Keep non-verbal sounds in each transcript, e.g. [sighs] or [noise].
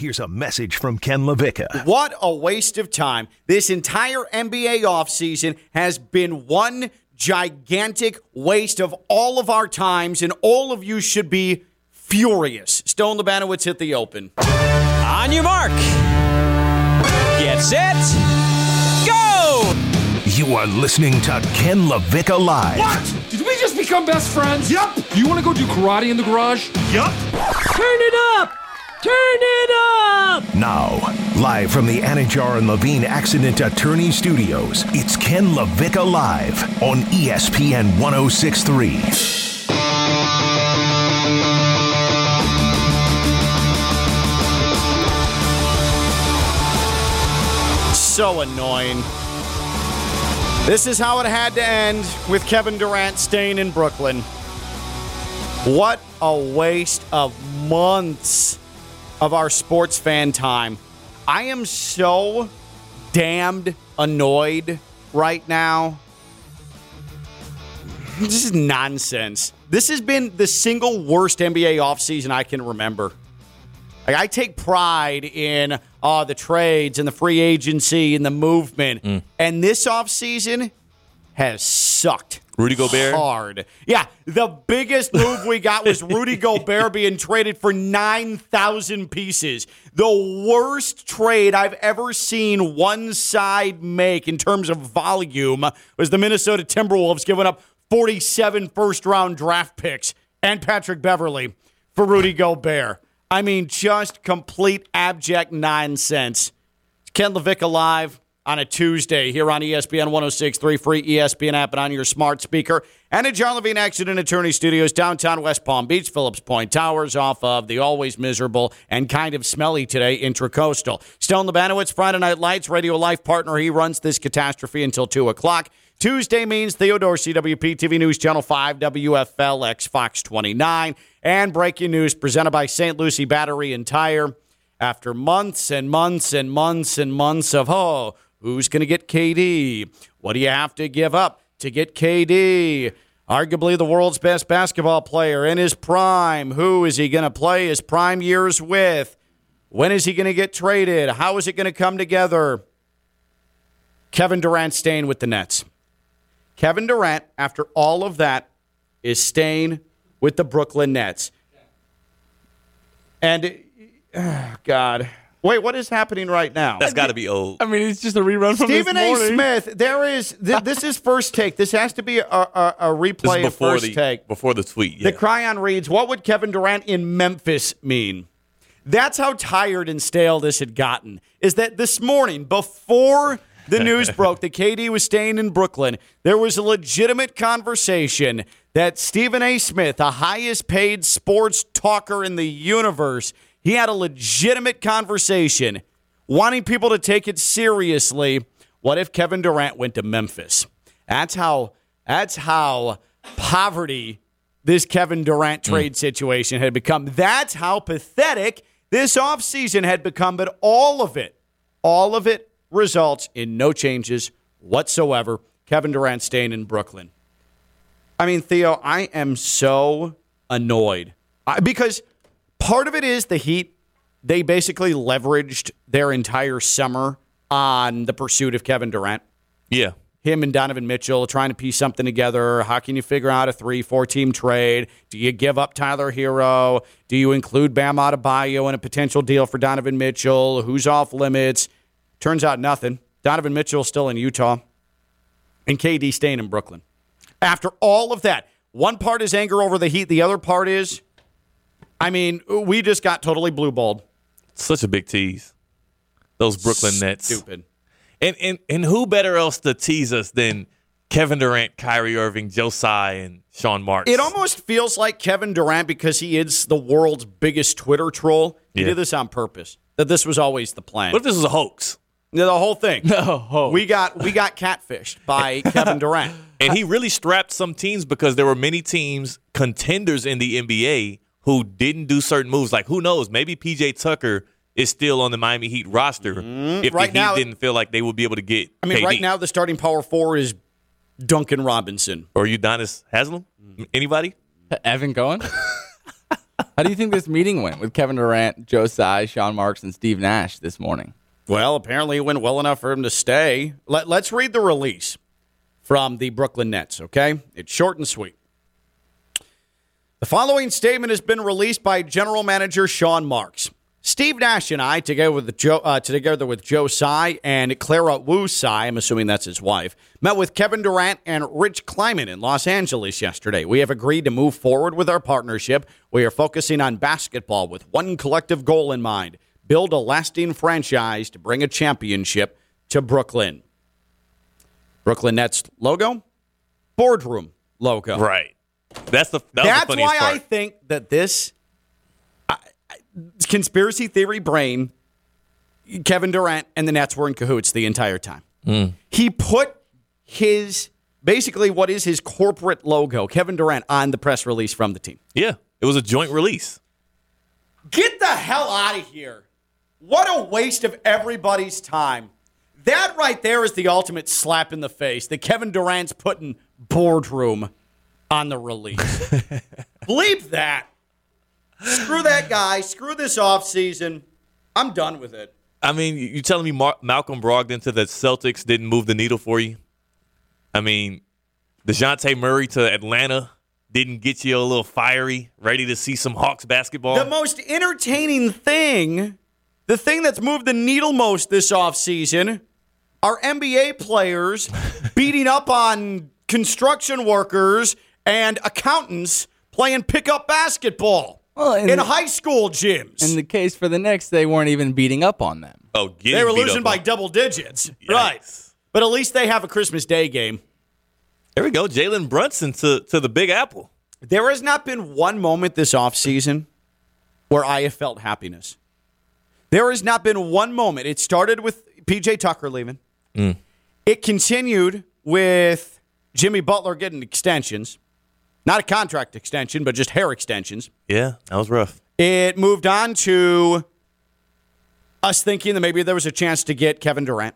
Here's a message from Ken LaVicka. What a waste of time. This entire NBA offseason has been one gigantic waste of all of our times, and all of you should be furious. Stone Labanowitz hit the open. On your mark. Get set. Go! You are listening to Ken LaVicka Live. What? Did we just become best friends? Yup. You want to go do karate in the garage? Yup. Turn it up! Turn it up! Now, live from the Anidjar and Levine Accident Attorney Studios, it's Ken LaVicka Live on ESPN 1063. So annoying. This is how it had to end with Kevin Durant staying in Brooklyn. What a waste of months of our sports fan time. I am so damned annoyed right now. This is nonsense. This has been the single worst NBA offseason I can remember. Like, I take pride in uh, the trades and the free agency and the movement. And this offseason has sucked. Rudy Gobert? Hard. Yeah. The biggest move we got was Rudy [laughs] Gobert being traded for 9,000 pieces. The worst trade I've ever seen one side make in terms of volume was the Minnesota Timberwolves giving up 47 first round draft picks and Patrick Beverley for Rudy Gobert. I mean, just complete abject nonsense. Ken Levick live on a Tuesday here on ESPN 1063, free ESPN app, and on your smart speaker. And at John Levine Accident Attorney Studios, downtown West Palm Beach, Phillips Point Towers, off of the always miserable and kind of smelly today Intracoastal. Stone Labanowitz, Friday Night Lights, Radio Life partner. He runs this catastrophe until 2 o'clock. Tuesday means Theo Dorsey WPTV News Channel 5, WFLX, Fox 29. And breaking news presented by St. Lucie Battery and Tire. After months and months and months and months of, oh, who's going to get KD? What do you have to give up to get KD? Arguably the world's best basketball player in his prime. Who is he going to play his prime years with? When is he going to get traded? How is it going to come together? Kevin Durant staying with the Nets. Kevin Durant, after all of that, is staying with the Brooklyn Nets. And, uh, [sighs] God. Wait, what is happening right now? That's got to be old. I mean, it's just a rerun from the Stephen this A. Smith, there is, th- this is first take. This has to be a, a, a This replay is of before first the take. before the tweet. The chyron reads, What would Kevin Durant in Memphis mean? That's how tired and stale this had gotten. Is that this morning, before the [laughs] news broke that KD was staying in Brooklyn, there was a legitimate conversation that Stephen A. Smith, the highest paid sports talker in the universe, he had a legitimate conversation wanting people to take it seriously. What if Kevin Durant went to Memphis? That's how that's how poverty this Kevin Durant mm. trade situation had become. That's how pathetic this offseason had become, but all of it, all of it results in no changes whatsoever. Kevin Durant staying in Brooklyn. I mean, Theo, I am so annoyed I, because part of it is the Heat. They basically leveraged their entire summer on the pursuit of Kevin Durant yeah. him and Donovan Mitchell trying to piece something together. How can you figure out a three, four team trade? Do you give up Tyler Herro? Do you include Bam Adebayo in a potential deal for Donovan Mitchell? Who's off limits? Turns out nothing. Donovan Mitchell still in Utah, and KD staying in Brooklyn. After all of that, one part is anger over the Heat. The other part is, I mean, we just got totally blue balled. Such a big tease. Those Brooklyn Nets. Stupid. And and and who better else to tease us than Kevin Durant, Kyrie Irving, Joe Tsai, and Sean Marks? It almost feels like Kevin Durant because he is the world's biggest Twitter troll. He Yeah. did this on purpose. That this was always the plan. What if this was a hoax? the whole thing. [laughs] No. We got we got catfished by [laughs] Kevin Durant. And he really strapped some teams because there were many teams, contenders in the NBA, who didn't do certain moves. Like, who knows? Maybe PJ Tucker is still on the Miami Heat roster if Mm-hmm. Right the Heat now- didn't feel like they would be able to get I mean, KD. right now the starting power four is Duncan Robinson. Or Udonis Haslem? Anybody? Evan going? [laughs] How do you think this meeting went with Kevin Durant, Joe Tsai, Sean Marks, and Steve Nash this morning? Well, apparently it went well enough for him to stay. Let, let's read the release from the Brooklyn Nets, okay? It's short and sweet. The following statement has been released by General Manager Sean Marks. Steve Nash and I, together with Joe, uh, together with Joe Tsai and Clara Wu Tsai, I'm assuming that's his wife, met with Kevin Durant and Rich Kleiman in Los Angeles yesterday. We have agreed to move forward with our partnership. We are focusing on basketball with one collective goal in mind: build a lasting franchise to bring a championship to Brooklyn. Brooklyn Nets logo, boardroom logo. Right. That's the that was the That's why part. I think that this I, I, conspiracy theory brain, Kevin Durant and the Nets were in cahoots the entire time. Hmm. He put his basically what is his corporate logo, Kevin Durant, on the press release from the team. yeah, it was a joint release. Get the hell out of here. What a waste of everybody's time. That right there is the ultimate slap in the face that Kevin Durant's putting boardroom on the release. [laughs] Bleep that. Screw that guy. Screw this offseason. I'm done with it. I mean, you you telling me Mar- Malcolm Brogdon to the Celtics didn't move the needle for you? I mean, Dejounte Murray to Atlanta didn't get you a little fiery, ready to see some Hawks basketball. The most entertaining thing, the thing that's moved the needle most this offseason, are NBA players [laughs] beating up on construction workers and accountants playing pickup basketball Well, in in the- high school gyms. In the case for the Knicks, they weren't even beating up on them. oh, getting they were beat losing up by on. double digits. Yikes. Right. But at least they have a Christmas Day game. There we go, Jalen Brunson to to the Big Apple. There has not been one moment this offseason where I have felt happiness. There has not been one moment. It started with PJ Tucker leaving. Mm. It continued with Jimmy Butler getting extensions. Not a contract extension, but just hair extensions. Yeah, that was rough. It moved on to us thinking that maybe there was a chance to get Kevin Durant,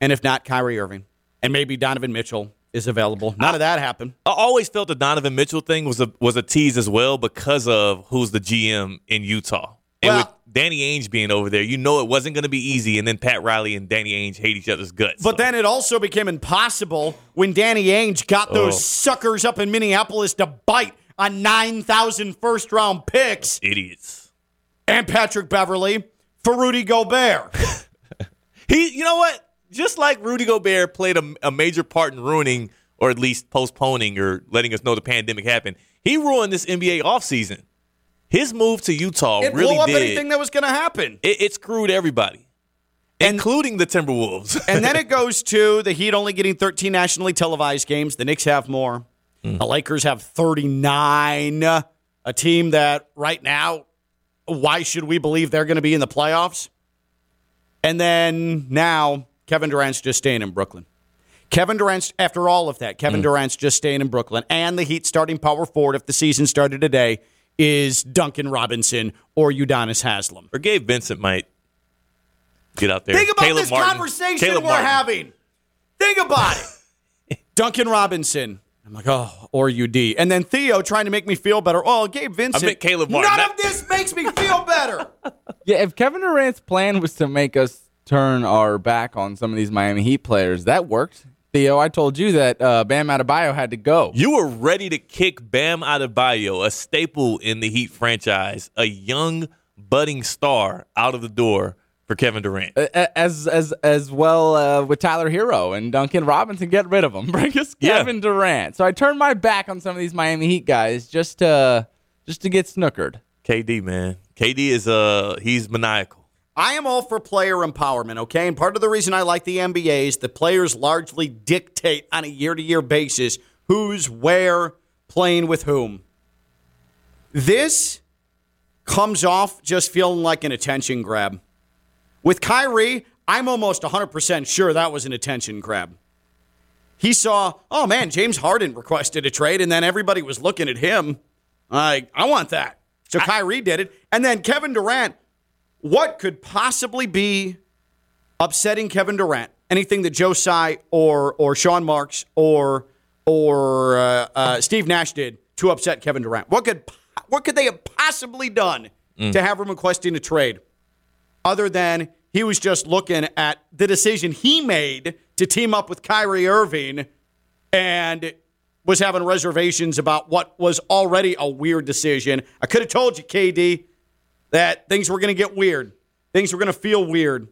and if not, Kyrie Irving, and maybe Donovan Mitchell is available. None of that happened. I always felt the Donovan Mitchell thing was a was a tease as well because of who's the GM in Utah. And Well- with Danny Ainge being over there, you know it wasn't going to be easy. And then Pat Riley and Danny Ainge hate each other's guts. But so. then it also became impossible when Danny Ainge got oh. those Oh. suckers up in Minneapolis to bite on 9,000 first round picks idiots. and Patrick Beverley for Rudy Gobert. [laughs] He, you know what? Just like Rudy Gobert played a, a major part in ruining, or at least postponing, or letting us know the pandemic happened. He ruined this NBA offseason. His move to Utah It really blew up did. anything that was going to happen. it, it screwed everybody, including the Timberwolves. and then [laughs] it goes to the Heat only getting 13 nationally televised games. The Knicks have more. Hmm. The Lakers have 39. A team that right now, why should we believe they're going to be in the playoffs? And then now Kevin Durant's just staying in Brooklyn. Kevin Durant's, after all of that, Kevin hmm. Durant's just staying in Brooklyn. And the Heat starting power forward, if the season started today, is Duncan Robinson or Udonis Haslem. or Gabe Vincent might get out there. Think about Caleb this Martin. conversation Caleb we're Martin. having. Think about it. [laughs] Duncan Robinson. I'm like, oh, or UD. And then Theo trying to make me feel better. Oh, Gabe Vincent. I meant Caleb Martin. None That- of this makes me feel better. [laughs] Yeah, if Kevin Durant's plan was to make us turn our back on some of these Miami Heat players, that worked. Theo, I told you that uh, Bam Adebayo had to go. You were ready to kick Bam Adebayo, a staple in the Heat franchise, a young budding star, out of the door for Kevin Durant. As as as well uh, with Tyler Herro and Duncan Robinson. Get rid of them. [laughs] Bring us Yeah. Kevin Durant. So I turned my back on some of these Miami Heat guys just to just to get snookered. KD, man. KD is uh he's maniacal. I am all for player empowerment, okay? And part of the reason I like the NBA is the players largely dictate on a year to year basis who's where, playing with whom. This comes off just feeling like an attention grab. With Kyrie, I'm almost 100% sure that was an attention grab. He saw, oh man, James Harden requested a trade, and then everybody was looking at him like, I want that. So Kyrie did it. And then Kevin Durant, what could possibly be upsetting Kevin Durant? Anything that Joe Tsai or or Sean Marks or or uh, uh, Steve Nash did to upset Kevin Durant? What could what could they have possibly done Mm. to have him requesting a trade, other than he was just looking at the decision he made to team up with Kyrie Irving, and was having reservations about what was already a weird decision. I could have told you, KD, that things were going to get weird. Things were going to feel weird.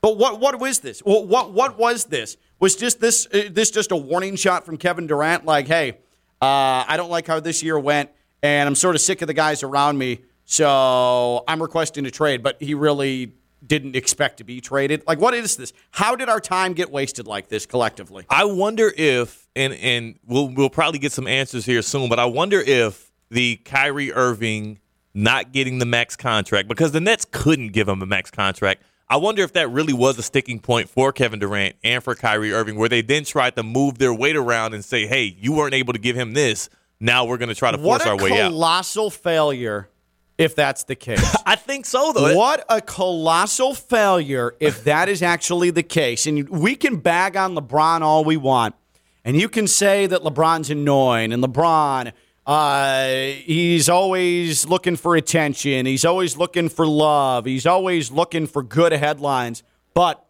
But what what was this? What what, what was this? Was just this uh, this just a warning shot from Kevin Durant? Like, hey, uh, I don't like how this year went, and I'm sort of sick of the guys around me, so I'm requesting a trade. But he really didn't expect to be traded. Like, what is this? How did our time get wasted like this collectively? I wonder if, and and we'll we'll probably get some answers here soon, but I wonder if the Kyrie Irving not getting the max contract because the Nets couldn't give him a max contract. I wonder if that really was a sticking point for Kevin Durant and for Kyrie Irving, where they then tried to move their weight around and say, "Hey, you weren't able to give him this. Now we're going to try to force our way out." What a colossal failure if that's the case. [laughs] I think so, though. What a colossal failure if that is actually the case. And we can bag on LeBron all we want. And you can say that LeBron's annoying and LeBron, uh, he's always looking for attention. He's always looking for love. He's always looking for good headlines. But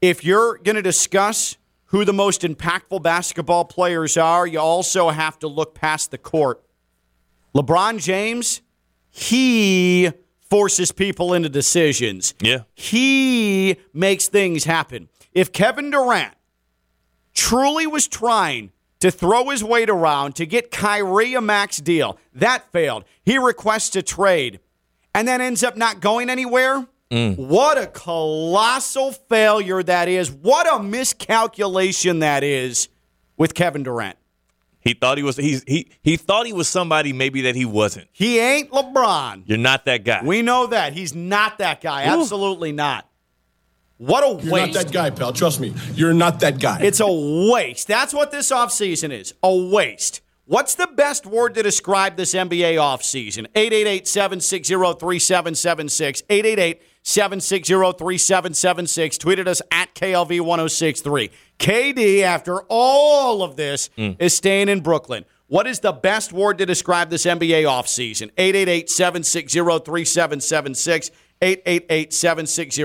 if you're going to discuss who the most impactful basketball players are, you also have to look past the court. LeBron James, he forces people into decisions. Yeah. He makes things happen. If Kevin Durant truly was trying to throw his weight around to get Kyrie a max deal, that failed. He requests a trade and then ends up not going anywhere. Mm. What a colossal failure that is. What a miscalculation that is with Kevin Durant. He thought he was he's, he he thought he was somebody maybe that he wasn't. He ain't LeBron. You're not that guy. We know that. He's not that guy. Absolutely not. What a waste. You're not that guy, pal. Trust me. You're not that guy. It's a waste. That's what this offseason is a waste. What's the best word to describe this NBA offseason? 888 760 3776. 888 760 3776. Tweeted us at KLV 1063. KD, after all of this, hmm. is staying in Brooklyn. What is the best word to describe this NBA offseason? 888 760 3776. 888 760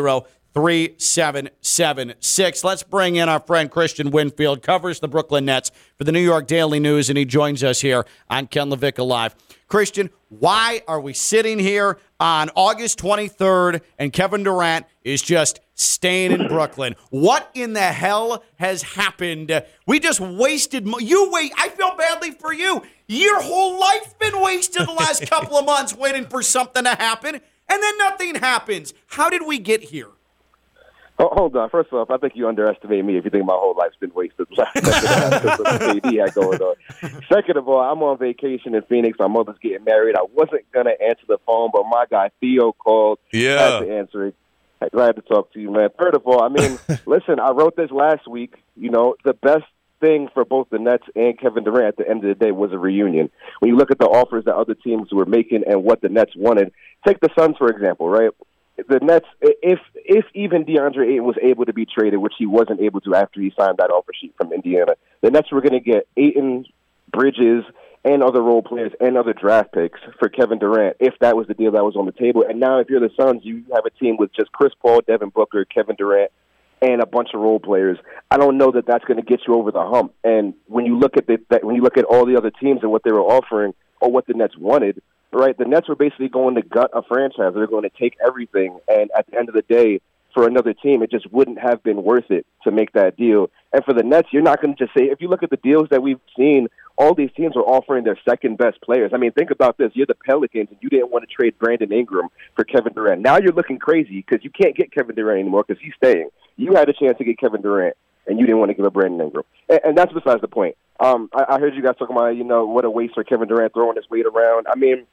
3776. Let's bring in our friend Christian Winfield, covers the Brooklyn Nets for the New York Daily News, and he joins us here on Ken Levick Live. Christian, why are we sitting here on August 23rd and Kevin Durant is just staying in Brooklyn? What in the hell has happened? We just wasted mo- you wait. I feel badly for you. Your whole life's been wasted the last [laughs] couple of months waiting for something to happen, and then nothing happens. How did we get here? Oh, hold on. First off, I think you underestimate me if you think my whole life's been wasted. [laughs] Of KD had going on. Second of all, I'm on vacation in Phoenix. My mother's getting married. I wasn't gonna answer the phone, but my guy Theo called. Yeah. I had to answer it. I Glad to talk to you, man. Third of all, I mean, [laughs] listen, I wrote this last week. You know, the best thing for both the Nets and Kevin Durant at the end of the day was a reunion. When you look at the offers that other teams were making and what the Nets wanted, take the Suns for example, right? The Nets, if if even DeAndre Ayton was able to be traded, which he wasn't able to after he signed that offer sheet from Indiana, the Nets were going to get Ayton, Bridges, and other role players and other draft picks for Kevin Durant if that was the deal that was on the table. And now, if you're the Suns, you have a team with just Chris Paul, Devin Booker, Kevin Durant, and a bunch of role players. I don't know that that's going to get you over the hump. And when you look at the, that, when you look at all the other teams and what they were offering or what the Nets wanted, right? The Nets were basically going to gut a franchise. They're going to take everything, and at the end of the day, for another team, it just wouldn't have been worth it to make that deal. And for the Nets, you're not going to just say if you look at the deals that we've seen. All these teams are offering their second best players. I mean, think about this. You're the Pelicans, and you didn't want to trade Brandon Ingram for Kevin Durant. Now you're looking crazy because you can't get Kevin Durant anymore because he's staying. You had a chance to get Kevin Durant, and you didn't want to give up Brandon Ingram. And, and that's besides the point. Um, I, I heard you guys talking about, you know, what a waste for Kevin Durant throwing his weight around. I mean,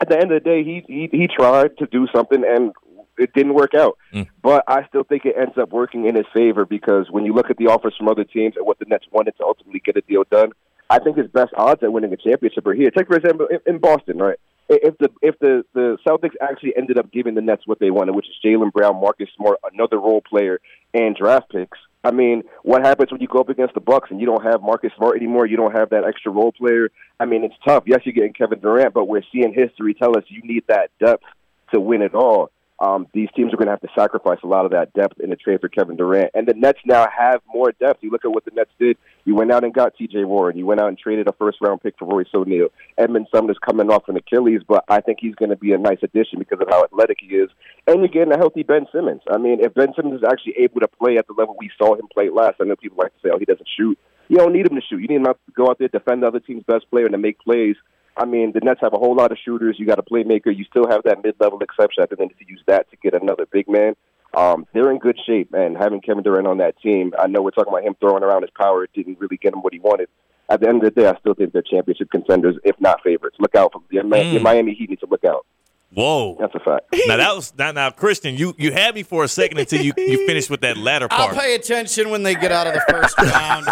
at the end of the day, he he, he tried to do something and it didn't work out. Mm. But I still think it ends up working in his favor because when you look at the offers from other teams and what the Nets wanted to ultimately get a deal done, I think his best odds at winning a championship are here. Take for example in, in Boston, right? If the if the the Celtics actually ended up giving the Nets what they wanted, which is Jaylen Brown, Marcus Smart, another role player, and draft picks, I mean, what happens when you go up against the Bucks and you don't have Marcus Smart anymore? You don't have that extra role player. I mean, it's tough. Yes, you're getting Kevin Durant, but we're seeing history tell us you need that depth to win it all. Um, these teams are going to have to sacrifice a lot of that depth in a trade for Kevin Durant. And the Nets now have more depth. You look at what the Nets did. You went out and got T.J. Warren. You went out and traded a first round pick for Royce O'Neale. Edmond Sumner's coming off an Achilles, but I think he's going to be a nice addition because of how athletic he is. And you're getting a healthy Ben Simmons. I mean, if Ben Simmons is actually able to play at the level we saw him play last, I know people like to say, oh, he doesn't shoot. You don't need him to shoot. You need him to go out there, defend the other team's best player, and to make plays I mean, the Nets have a whole lot of shooters. You got a playmaker. You still have that mid-level exception. I think they need to use that to get another big man. Um, they're in good shape, and having Kevin Durant on that team, I know we're talking about him throwing around his power. It didn't really get him what he wanted. At the end of the day, I still think they're championship contenders, if not favorites. Look out for the, mm. the Miami Heat need to look out. Whoa, that's a fact. Now that was now, now Christian. You you had me for a second until you you finished with that latter part. I'll pay attention when they get out of the first round.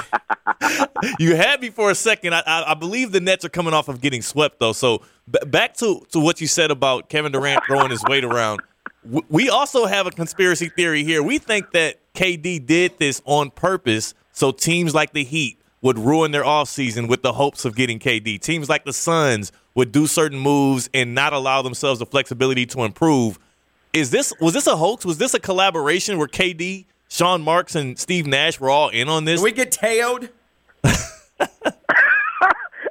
[laughs] you had me for a second. I, I, I believe the Nets are coming off of getting swept though. So b- back to to what you said about Kevin Durant throwing his weight around. W- we also have a conspiracy theory here. We think that KD did this on purpose so teams like the Heat would ruin their offseason with the hopes of getting KD. Teams like the Suns would do certain moves and not allow themselves the flexibility to improve. Is this was this a hoax? Was this a collaboration where KD, Sean Marks, and Steve Nash were all in on this? Did we get Teo'd? [laughs]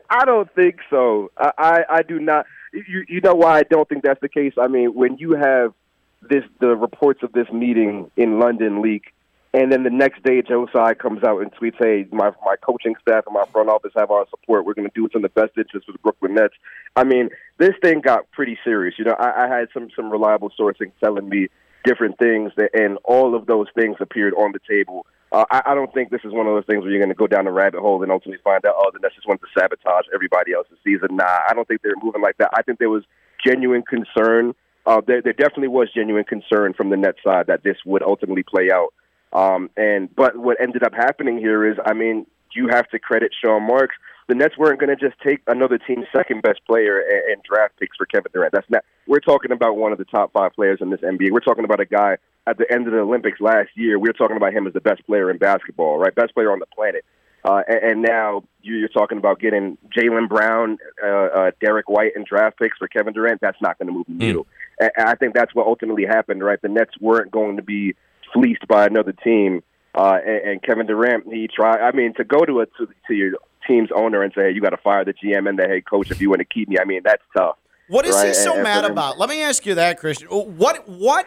I don't think so. I, I, I do not. You, you know why I don't think that's the case? I mean, when you have this the reports of this meeting in London leak and then the next day, Joe Tsai comes out and tweets, "Hey, my my coaching staff and my front office have our support. We're going to do what's in the best interest for the Brooklyn Nets." I mean, this thing got pretty serious. You know, I, I had some some reliable sourcing telling me different things, that, and all of those things appeared on the table. Uh, I, I don't think this is one of those things where you're going to go down the rabbit hole and ultimately find out, oh, the Nets just wanted to sabotage everybody else's season. Nah, I don't think they're moving like that. I think there was genuine concern. Uh, there, there definitely was genuine concern from the Nets side that this would ultimately play out. Um, and but what ended up happening here is, I mean, you have to credit Sean Marks. The Nets weren't going to just take another team's second best player and, and draft picks for Kevin Durant. That's not. We're talking about one of the top five players in this NBA. We're talking about a guy at the end of the Olympics last year. We we're talking about him as the best player in basketball, right? Best player on the planet. Uh, and, and now you're talking about getting Jaylen Brown, uh, uh, Derrick White, and draft picks for Kevin Durant. That's not going to move the needle. Mm. And I think that's what ultimately happened, right? The Nets weren't going to be fleeced by another team. Uh, and, and Kevin Durant, he tried. I mean, to go to a to, to your team's owner and say, hey, "You got to fire the GM and the head coach if you want to keep me." I mean, that's tough. What is right? he so and, mad and about? Let me ask you that, Christian. What what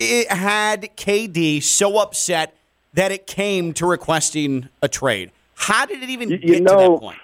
had KD so upset that it came to requesting a trade? How did it even you, you get know, to that point?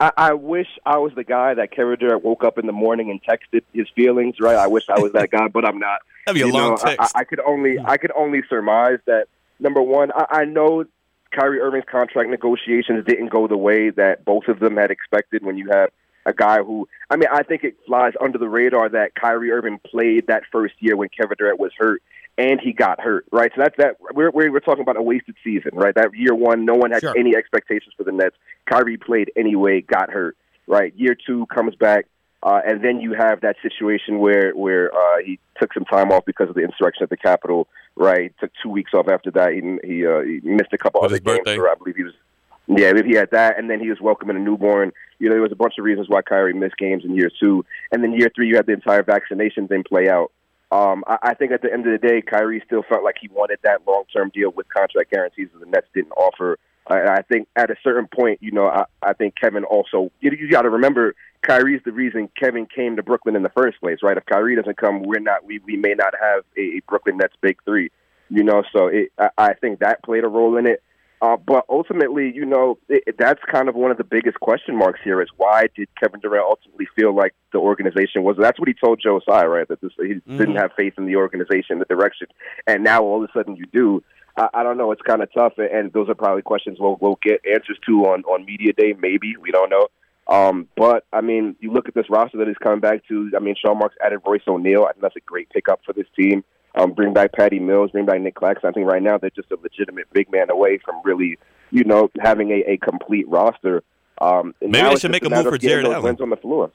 I, I wish I was the guy that Kevin Durant woke up in the morning and texted his feelings. Right? I wish I was that guy, but I'm not. That'd be a long know, text. I, I could only I could only surmise that number one, I, I know Kyrie Irving's contract negotiations didn't go the way that both of them had expected. When you have a guy who, I mean, I think it flies under the radar that Kyrie Irving played that first year when Kevin Durant was hurt, and he got hurt, right? So that's that. We're we're, we're talking about a wasted season, right? That year one, no one had sure. any expectations for the Nets. Kyrie played anyway, got hurt, right? Year two comes back, uh, and then you have that situation where where uh, he took some time off because of the insurrection at the Capitol. Right, took two weeks off after that. He he, uh, he missed a couple With other games. Or I believe he was. Yeah, he had that, and then he was welcoming a newborn. You know, there was a bunch of reasons why Kyrie missed games in year two, and then year three, you had the entire vaccination thing play out. Um, I, I think at the end of the day, Kyrie still felt like he wanted that long term deal with contract guarantees that the Nets didn't offer. And I think at a certain point, you know, I, I think Kevin also, you, you got to remember, Kyrie's the reason Kevin came to Brooklyn in the first place, right? If Kyrie doesn't come, we're not, we, we may not have a, Brooklyn Nets big three, you know, so it, I, I think that played a role in it. Uh, but ultimately, you know, it, that's kind of one of the biggest question marks here is why did Kevin Durant ultimately feel like the organization was? That's what he told Joe Tsai, right? That this, he mm-hmm. didn't have faith in the organization, the direction, and now all of a sudden you do. I, I don't know. It's kind of tough, and those are probably questions we'll, we'll get answers to on on media day. Maybe we don't know. Um, but I mean, you look at this roster that he's coming back to. I mean, Sean Marks added Royce O'Neale. I think that's a great pickup for this team. Um, bring back Patty Mills, bring back Nic Claxton. I think right now they're just a legitimate big man away from really, you know, having a, a complete roster. Um, Maybe they should [laughs] make a move for Jarrett Allen. on the floor.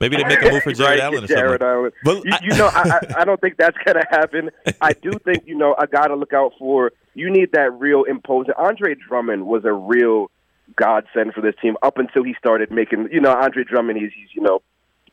Maybe they make a move for Jarrett right, Allen or Jarrett something. Allen. But you, you know, I, I, I don't think that's going to happen. I do think, you know, I got to look out for, you need that real imposing. Andre Drummond was a real godsend for this team up until he started making, you know, Andre Drummond, he's, he's you know,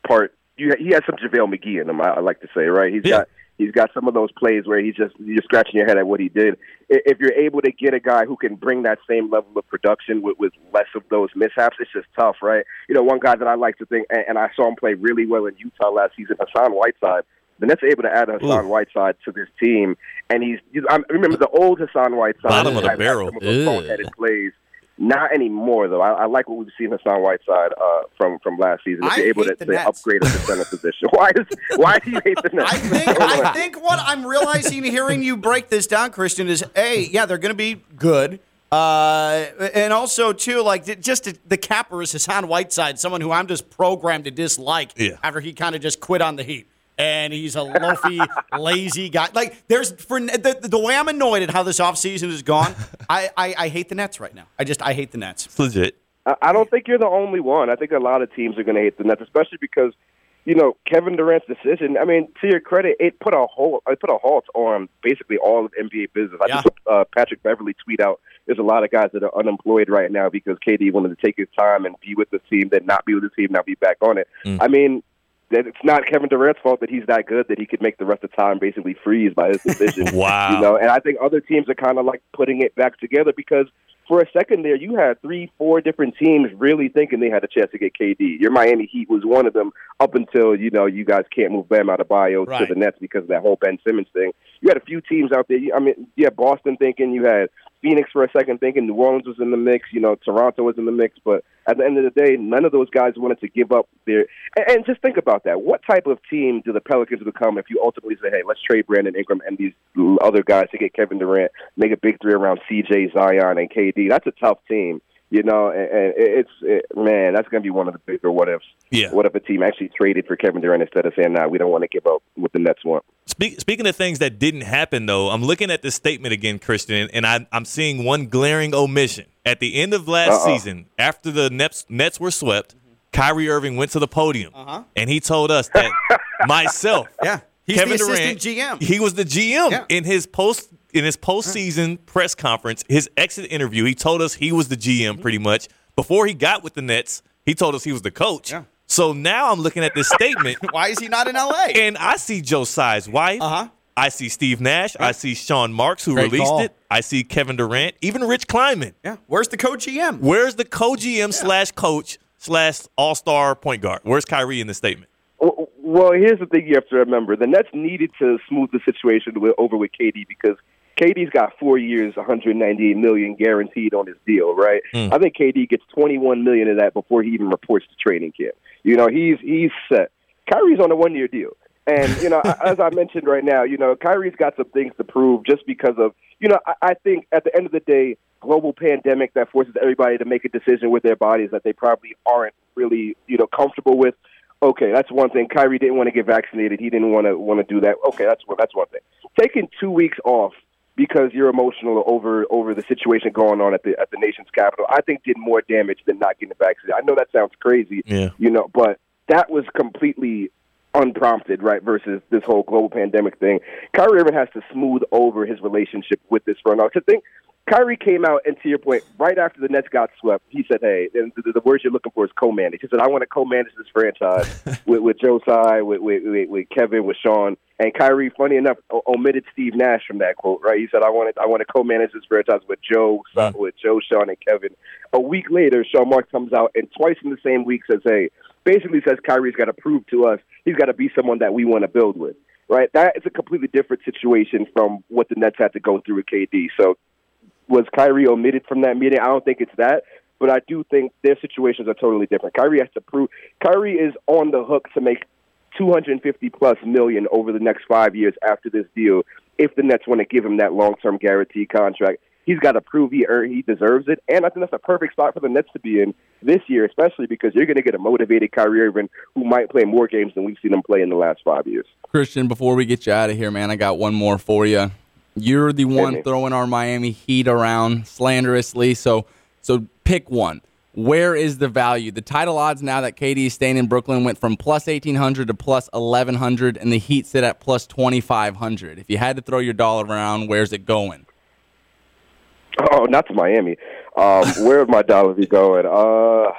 part, you, he has some JaVale McGee in him, I, I like to say, right? He's Yeah. got, he's got some of those plays where he's just, you're scratching your head at what he did. If you're able to get a guy who can bring that same level of production with, with less of those mishaps, it's just tough, right? You know, one guy that I like to think, and, and I saw him play really well in Utah last season, Hassan Whiteside. The Nets are able to add Hassan Ooh. Whiteside to this team, and he's, I remember the old Hassan Whiteside. Bottom of the barrel. Some of those plays. Not anymore, though. I, I like what we've seen Hassan Whiteside uh, from from last season. If I you're able hate to the say upgrade at the center position, [laughs] why is why do you hate the Nets? I think I think what I'm realizing hearing you break this down, Christian, is a yeah they're going to be good, uh, and also too like just the- the capper is Hassan Whiteside, someone who I'm just programmed to dislike Yeah. after he kind of just quit on the Heat. And he's a loafy, [laughs] lazy guy. Like there's for the, the way I'm annoyed at how this offseason has gone. [laughs] I, I I hate the Nets right now. I just I hate the Nets. It's legit. I I don't think you're the only one. I think a lot of teams are going to hate the Nets, especially because you know Kevin Durant's decision. I mean, to your credit, it put a halt. It put a halt on basically all of NBA business. I Yeah. just uh, Patrick Beverley tweet out. There's a lot of guys that are unemployed right now because KD wanted to take his time and be with the team, then not be with the team, now be back on it. I mean. That it's not Kevin Durant's fault that he's that good that he could make the rest of time basically freeze by his [laughs] decision. Wow. You know, and I think other teams are kind of like putting it back together because for a second there, you had three, four different teams really thinking they had a chance to get KD. Your Miami Heat was one of them up until, you know, you guys can't move Bam Adebayo Right. to the Nets because of that whole Ben Simmons thing. You had a few teams out there. I mean, yeah, Boston thinking, you had Phoenix for a second thinking, New Orleans was in the mix, you know, Toronto was in the mix, but at the end of the day, none of those guys wanted to give up their. And, and just think about that. What type of team do the Pelicans become if you ultimately say, hey, let's trade Brandon Ingram and these other guys to get Kevin Durant, make a big three around CJ, Zion, and KD? That's a tough team. You know, and, and it's it, man, that's going to be one of the bigger what ifs. Yeah. What if a team actually traded for Kevin Durant instead of saying, "Nah, we don't want to give up what the Nets want"? Speak, speaking of things that didn't happen, though, I'm looking at this statement again, Christian, and I, I'm seeing one glaring omission. At the end of last Uh-oh. season, after the Nets, Nets were swept, Kyrie Irving went to the podium, uh-huh. and he told us that [laughs] myself, Yeah, he's Kevin the Durant, GM. he was the GM Yeah. in his post in his postseason press conference, his exit interview. He told us he was the GM pretty much before he got with the Nets. He told us he was the coach. Yeah. So now I'm looking at this statement. [laughs] Why is he not in LA? And I see Joe Tsai's wife. Uh-huh. I see Steve Nash. I see Sean Marks, who Great released call. it. I see Kevin Durant, even Rich Kleiman. yeah, where's the co GM? Where's the co-GM slash coach slash all-star point guard? Where's Kyrie in the statement? Well, well, here's the thing you have to remember: the Nets needed to smooth the situation with, over with KD because KD's got four years, 198 million guaranteed on his deal, right? Hmm. I think KD gets 21 million of that before he even reports to training camp. You know, he's he's set. Kyrie's on a one-year deal. And you know, as I mentioned right now, you know, Kyrie's got some things to prove just because of you know. I, I think at the end of the day, global pandemic that forces everybody to make a decision with their bodies that they probably aren't really you know comfortable with. Okay, that's one thing. Kyrie didn't want to get vaccinated. He didn't want to want to do that. Okay, that's one. That's one thing. Taking two weeks off because you're emotional over over the situation going on at the at the nation's capital, I think did more damage than not getting vaccinated. I know that sounds crazy, Yeah. you know, but that was completely unprompted, right? Versus this whole global pandemic thing. Kyrie Irving has to smooth over his relationship with this front office. I think Kyrie came out, and to your point, right after the Nets got swept, he said, "Hey, and the, the words you're looking for is co-manage." He said, "I want to co-manage this franchise [laughs] with, with Joe Tsai, with, with, with, Kevin, with Sean." And Kyrie, funny enough, o- omitted Steve Nash from that quote. Right? He said, "I want to, I want to co-manage this franchise with Joe, hmm. Sa- with Joe, Sean, and Kevin." A week later, Sean Mark comes out and twice in the same week says, "Hey," basically says Kyrie's got to prove to us he's got to be someone that we want to build with. Right? That is a completely different situation from what the Nets had to go through with KD. So was Kyrie omitted from that meeting? I don't think it's that, but I do think their situations are totally different. Kyrie has to prove Kyrie is on the hook to make 250 plus million over the next five years after this deal. If the Nets want to give him that long term guarantee contract, he's got to prove he earned, he deserves it. And I think that's a perfect spot for the Nets to be in this year, especially because you're going to get a motivated Kyrie Irving who might play more games than we've seen him play in the last five years. Christian, before we get you out of here, man, I got one more for you. You're the one throwing our Miami Heat around slanderously, so so pick one. Where is the value? The title odds now that KD is staying in Brooklyn went from plus 1800 to plus 1100, and the Heat sit at plus 2500. If you had to throw your dollar around, where's it going? Oh, not to Miami. Um, [laughs] where would my dollar be going? Uh,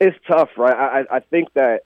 it's tough, right? I, I- I think that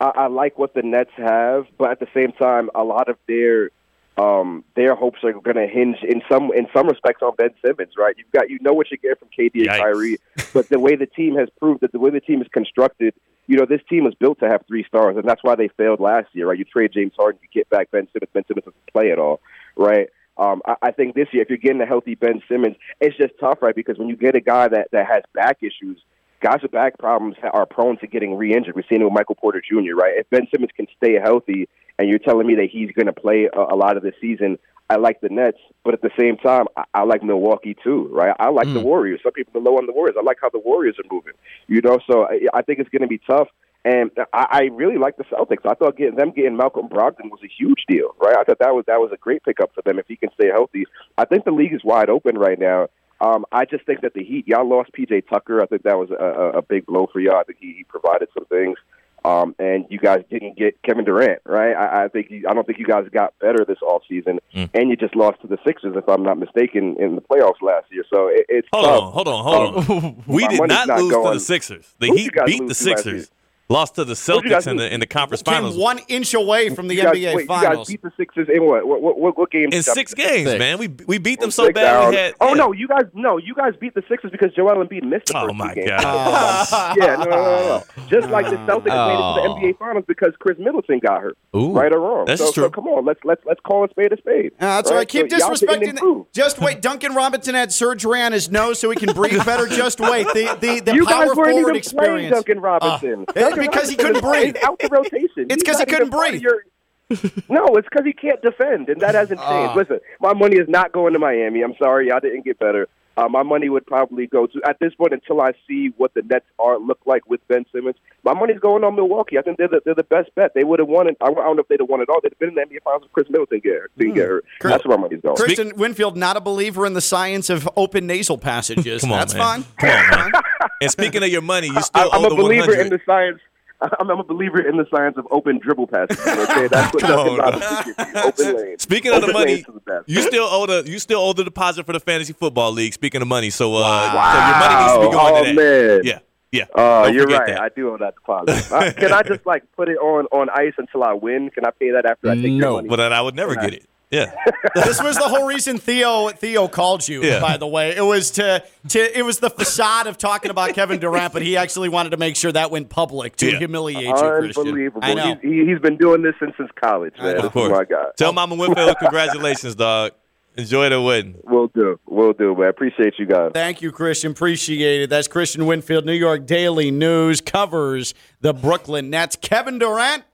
I, I like what the Nets have, but at the same time, a lot of their um, their hopes are going to hinge in some in some respects on Ben Simmons, right? You've got you know what you get from KD and Kyrie, but the way the team has proved that the way the team is constructed, you know, this team was built to have three stars, and that's why they failed last year, right? You trade James Harden, you get back Ben Simmons. Ben Simmons doesn't play at all, right? Um, I, I think this year, if you're getting a healthy Ben Simmons, it's just tough, right? Because when you get a guy that that has back issues, guys with back problems are prone to getting re-injured. We've seen it with Michael Porter Jr. Right? If Ben Simmons can stay healthy, and you're telling me that he's going to play a, a lot of the season, I like the Nets, but at the same time, I, I like Milwaukee too. Right? I like the Warriors. Some people are low on the Warriors. I like how the Warriors are moving. You know, so I, I think it's going to be tough. And I, I really like the Celtics. I thought getting them getting Malcolm Brogdon was a huge deal, right? I thought that was that was a great pickup for them if he can stay healthy. I think the league is wide open right now. Um, I just think that the Heat, y'all lost PJ Tucker. I think that was a, a, a big blow for y'all. I think he, he provided some things. Um, and you guys didn't get Kevin Durant, right? I, I think you, I don't think you guys got better this off season, and you just lost to the Sixers, if I'm not mistaken, in the playoffs last year. So it, it's Hold tough. on, hold on, hold on. we did not, not lose to the Sixers. The Who'd Heat beat the Sixers. Year? Lost to the Who'd you guys Celtics in the in the conference Came finals. one inch away from the You guys- NBA wait, Finals. You guys beat the Sixers in what? What, what, what, what game? in six games, Six. man. We we beat them so Six bad. down. We had oh yeah. no, you guys no, you guys beat the Sixers because Joel Embiid missed the Oh, first my two games. God. [laughs] yeah, no, no, no, no. [laughs] Just like the Celtics made Oh. it to the NBA Finals because Khris Middleton got hurt. Ooh. right or wrong. That's so, true. so come on, let's let's let's call a spade a spade. Uh, that's right. Keep So disrespecting. improve. Just wait. Duncan Robinson had surgery on his nose so he can breathe better. Just wait. The the, the you power guys weren't forward even experience. Duncan Robinson. Uh, Duncan because he couldn't is- breathe. out the rotation. It's because he couldn't part of breathe. your- [laughs] no, it's because he can't defend, and that hasn't changed. Listen, my money is not going to Miami. I'm sorry, y'all didn't get better. Uh, my money would probably go to at this point until I see what the Nets are look like with Ben Simmons. My money's going on Milwaukee. I think they're the, they're the best bet. They would have won it. I don't know if they'd have won it all. They'd have been in the NBA Finals if Khris Middleton get hurt. Didn't get hurt. That's where my money's going. Christian Winfield, not a believer in the science of open nasal passages. Come on, That's man. fine. Come on, man. and speaking of your money, you I, still I'm owe a the believer 100. in the science. I'm, I'm a believer in the science of open dribble passes. Okay, that's what [laughs] Come Duncan on. Robinson gives you. Open [laughs] lane. Speaking of the money, the you still owe the you still owe the deposit for the fantasy football league. Speaking of money, so uh, so your money needs to be going oh, to that. man. Yeah, yeah. Oh, Don't you're right. that. I do owe that deposit. [laughs] Uh, can I just like put it on on ice until I win? Can I pay that after I take your money? No. But then I would never get it. Yeah, [laughs] this was the whole reason Theo Theo called you. Yeah. By the way, it was to to it was the facade of talking about Kevin Durant, but he actually wanted to make sure that went public to Yeah. humiliate you, Christian. Unbelievable. I know. He's, he, he's been doing this since since college, man. of course. Oh my God. Tell Mama Winfield congratulations, dog. Enjoy the win. We'll do. We'll do, man. Appreciate you guys. Thank you, Christian. Appreciate it. That's Christian Winfield, New York Daily News, covers the Brooklyn Nets. Kevin Durant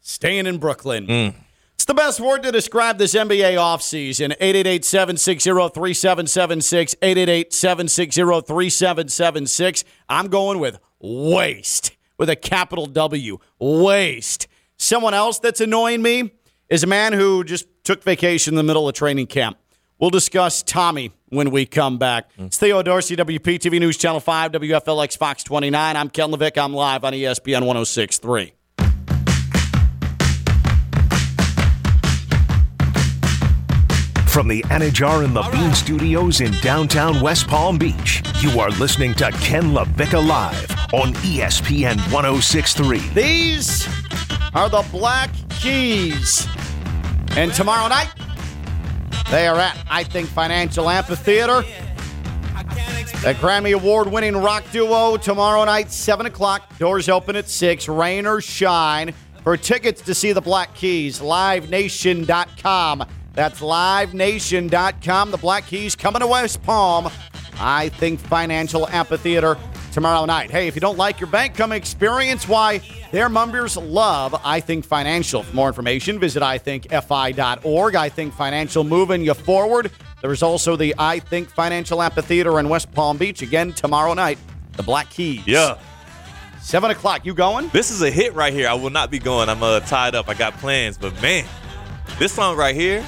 staying in Brooklyn. It's the best word to describe this NBA offseason. 888-760-3776, 888-760-3776. I'm going with waste with a capital W. Waste. Someone else that's annoying me is a man who just took vacation in the middle of training camp. We'll discuss Tommy when we come back. Mm. It's Theo Dorsey, WPTV News Channel 5, WFLX Fox 29. I'm Ken Levick. I'm live on ESPN 1063. From the Anidjar and Levine Studios in downtown West Palm Beach, you are listening to Ken LaVicka Live on ESPN 1063. These are the Black Keys. And tomorrow night, they are at, I think, Financial Amphitheater. The Grammy Award winning rock duo tomorrow night, 7 o'clock. Doors open at 6, rain or shine. For tickets to see the Black Keys, livenation.com. That's livenation.com. The Black Keys coming to West Palm. I think Financial Amphitheater tomorrow night. Hey, if you don't like your bank, come experience why their members love I Think Financial. For more information, visit ithinkfi.org. I Think Financial moving you forward. There's also the I Think Financial Amphitheater in West Palm Beach again tomorrow night. The Black Keys. Yeah, Seven o'clock. You going? this is a hit right here. I will not be going. I'm uh, tied up. I got plans, but man, this song right here,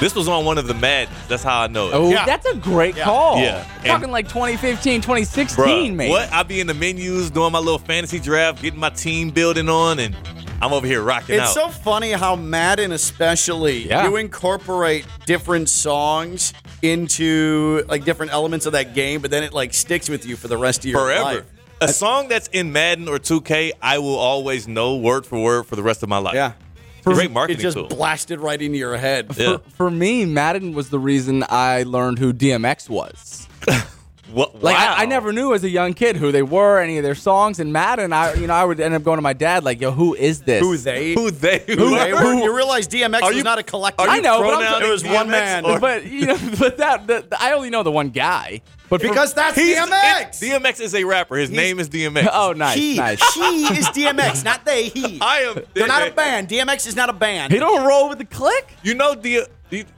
This was on one of the Mad. That's how I know it. Oh, Yeah. that's a great call. Yeah. Talking And- like 2015, 2016, Bruh, maybe. what? I be in the menus doing my little fantasy draft, getting my team building on, and I'm over here rocking It's out. so funny how Madden, especially, Yeah. you incorporate different songs into like different elements of that game, but then it like sticks with you for the rest of your Forever. life. A song that's in Madden or 2K, I will always know word for word for the rest of my life. Yeah. Great marketing It just tool. blasted right into your head. Yeah. For, for me, Madden was the reason I learned who DMX was. [laughs] What, Like wow. I, I never knew as a young kid who they were, any of their songs. And Matt and I you know I would end up going to my dad like, "Yo, who is this? Who they? Who they? Who they were? were? You realize DMX Are was not a collective. are I know, but I'm pronouncing it was one man. or- But you know, [laughs] but that, that I only know the one guy. But for- because that's DMX. it- DMX is a rapper. His name is DMX. oh, nice, he, nice. he is DMX, not they. He. [laughs] I am. They're not a band. DMX is not a band. He don't roll with the click. You know D.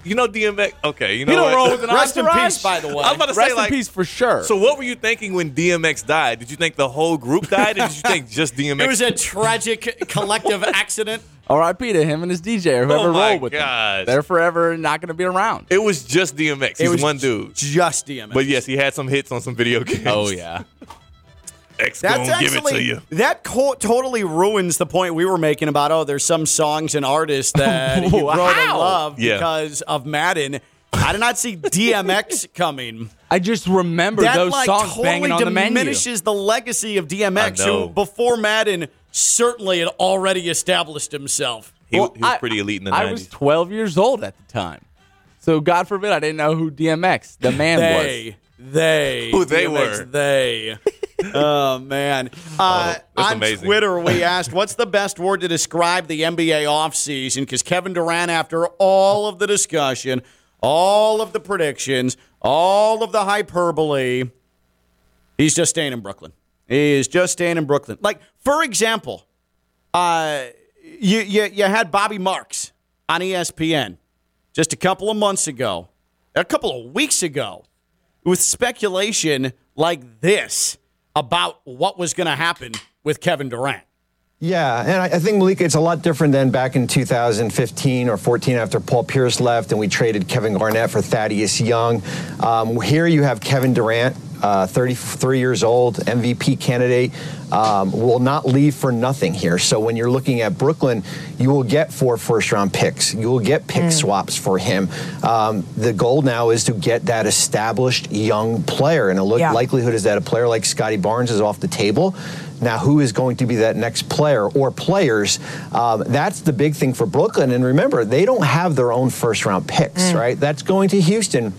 You know DMX. Okay, you know He don't what? roll with an Rest in peace, by the way. I was about to Rest say like. in peace for sure. So what were you thinking when DMX died? Did you think the whole group died, or did you think just DMX? [laughs] it was a tragic collective accident. [laughs] R.I.P. to him and his DJ or oh whoever Oh rolled with gosh. him. They're forever not going to be around. It was just DMX. He's It was one dude. Just DMX. But yes, he had some hits on some video [laughs] games. Oh yeah. X That's gonna give it to actually you. that co- totally ruins the point we were making about oh, there's some songs and artists [laughs] that you grow to Wow. love Yeah. because of Madden. I did not see DMX [laughs] coming. I just remember That those like songs totally banging on the menu. diminishes the legacy of DMX, who before Madden certainly had already established himself. He, Well, he was I- pretty elite in the I 90s. was 12 years old at the time. So God forbid I didn't know who DMX, the man was. They, they, Who they DMX, were. They. [laughs] [laughs] oh man! Uh, that's on amazing. Twitter, we [laughs] asked, "What's the best word to describe the NBA offseason? Because Kevin Durant, after all of the discussion, all of the predictions, all of the hyperbole, he's just staying in Brooklyn. He is just staying in Brooklyn. Like, for example, uh, you, you you had Bobby Marks on ESPN just a couple of months ago, a couple of weeks ago, with speculation like this about what was going to happen with Kevin Durant. Yeah, and I, think Malika, it's a lot different than back in 2015 or 14 after Paul Pierce left and we traded Kevin Garnett for Thaddeus Young. Um, here you have Kevin Durant, uh, 33 years old, MVP candidate, um, will not leave for nothing here. So when you're looking at Brooklyn, you will get four first round picks. You will get pick swaps for him. Um, the goal now is to get that established young player, and a look, Yeah. likelihood is that a player like Scottie Barnes is off the table. Now, who is going to be that next player or players? Um, that's the big thing for Brooklyn. And remember, they don't have their own first round picks, right? That's going to Houston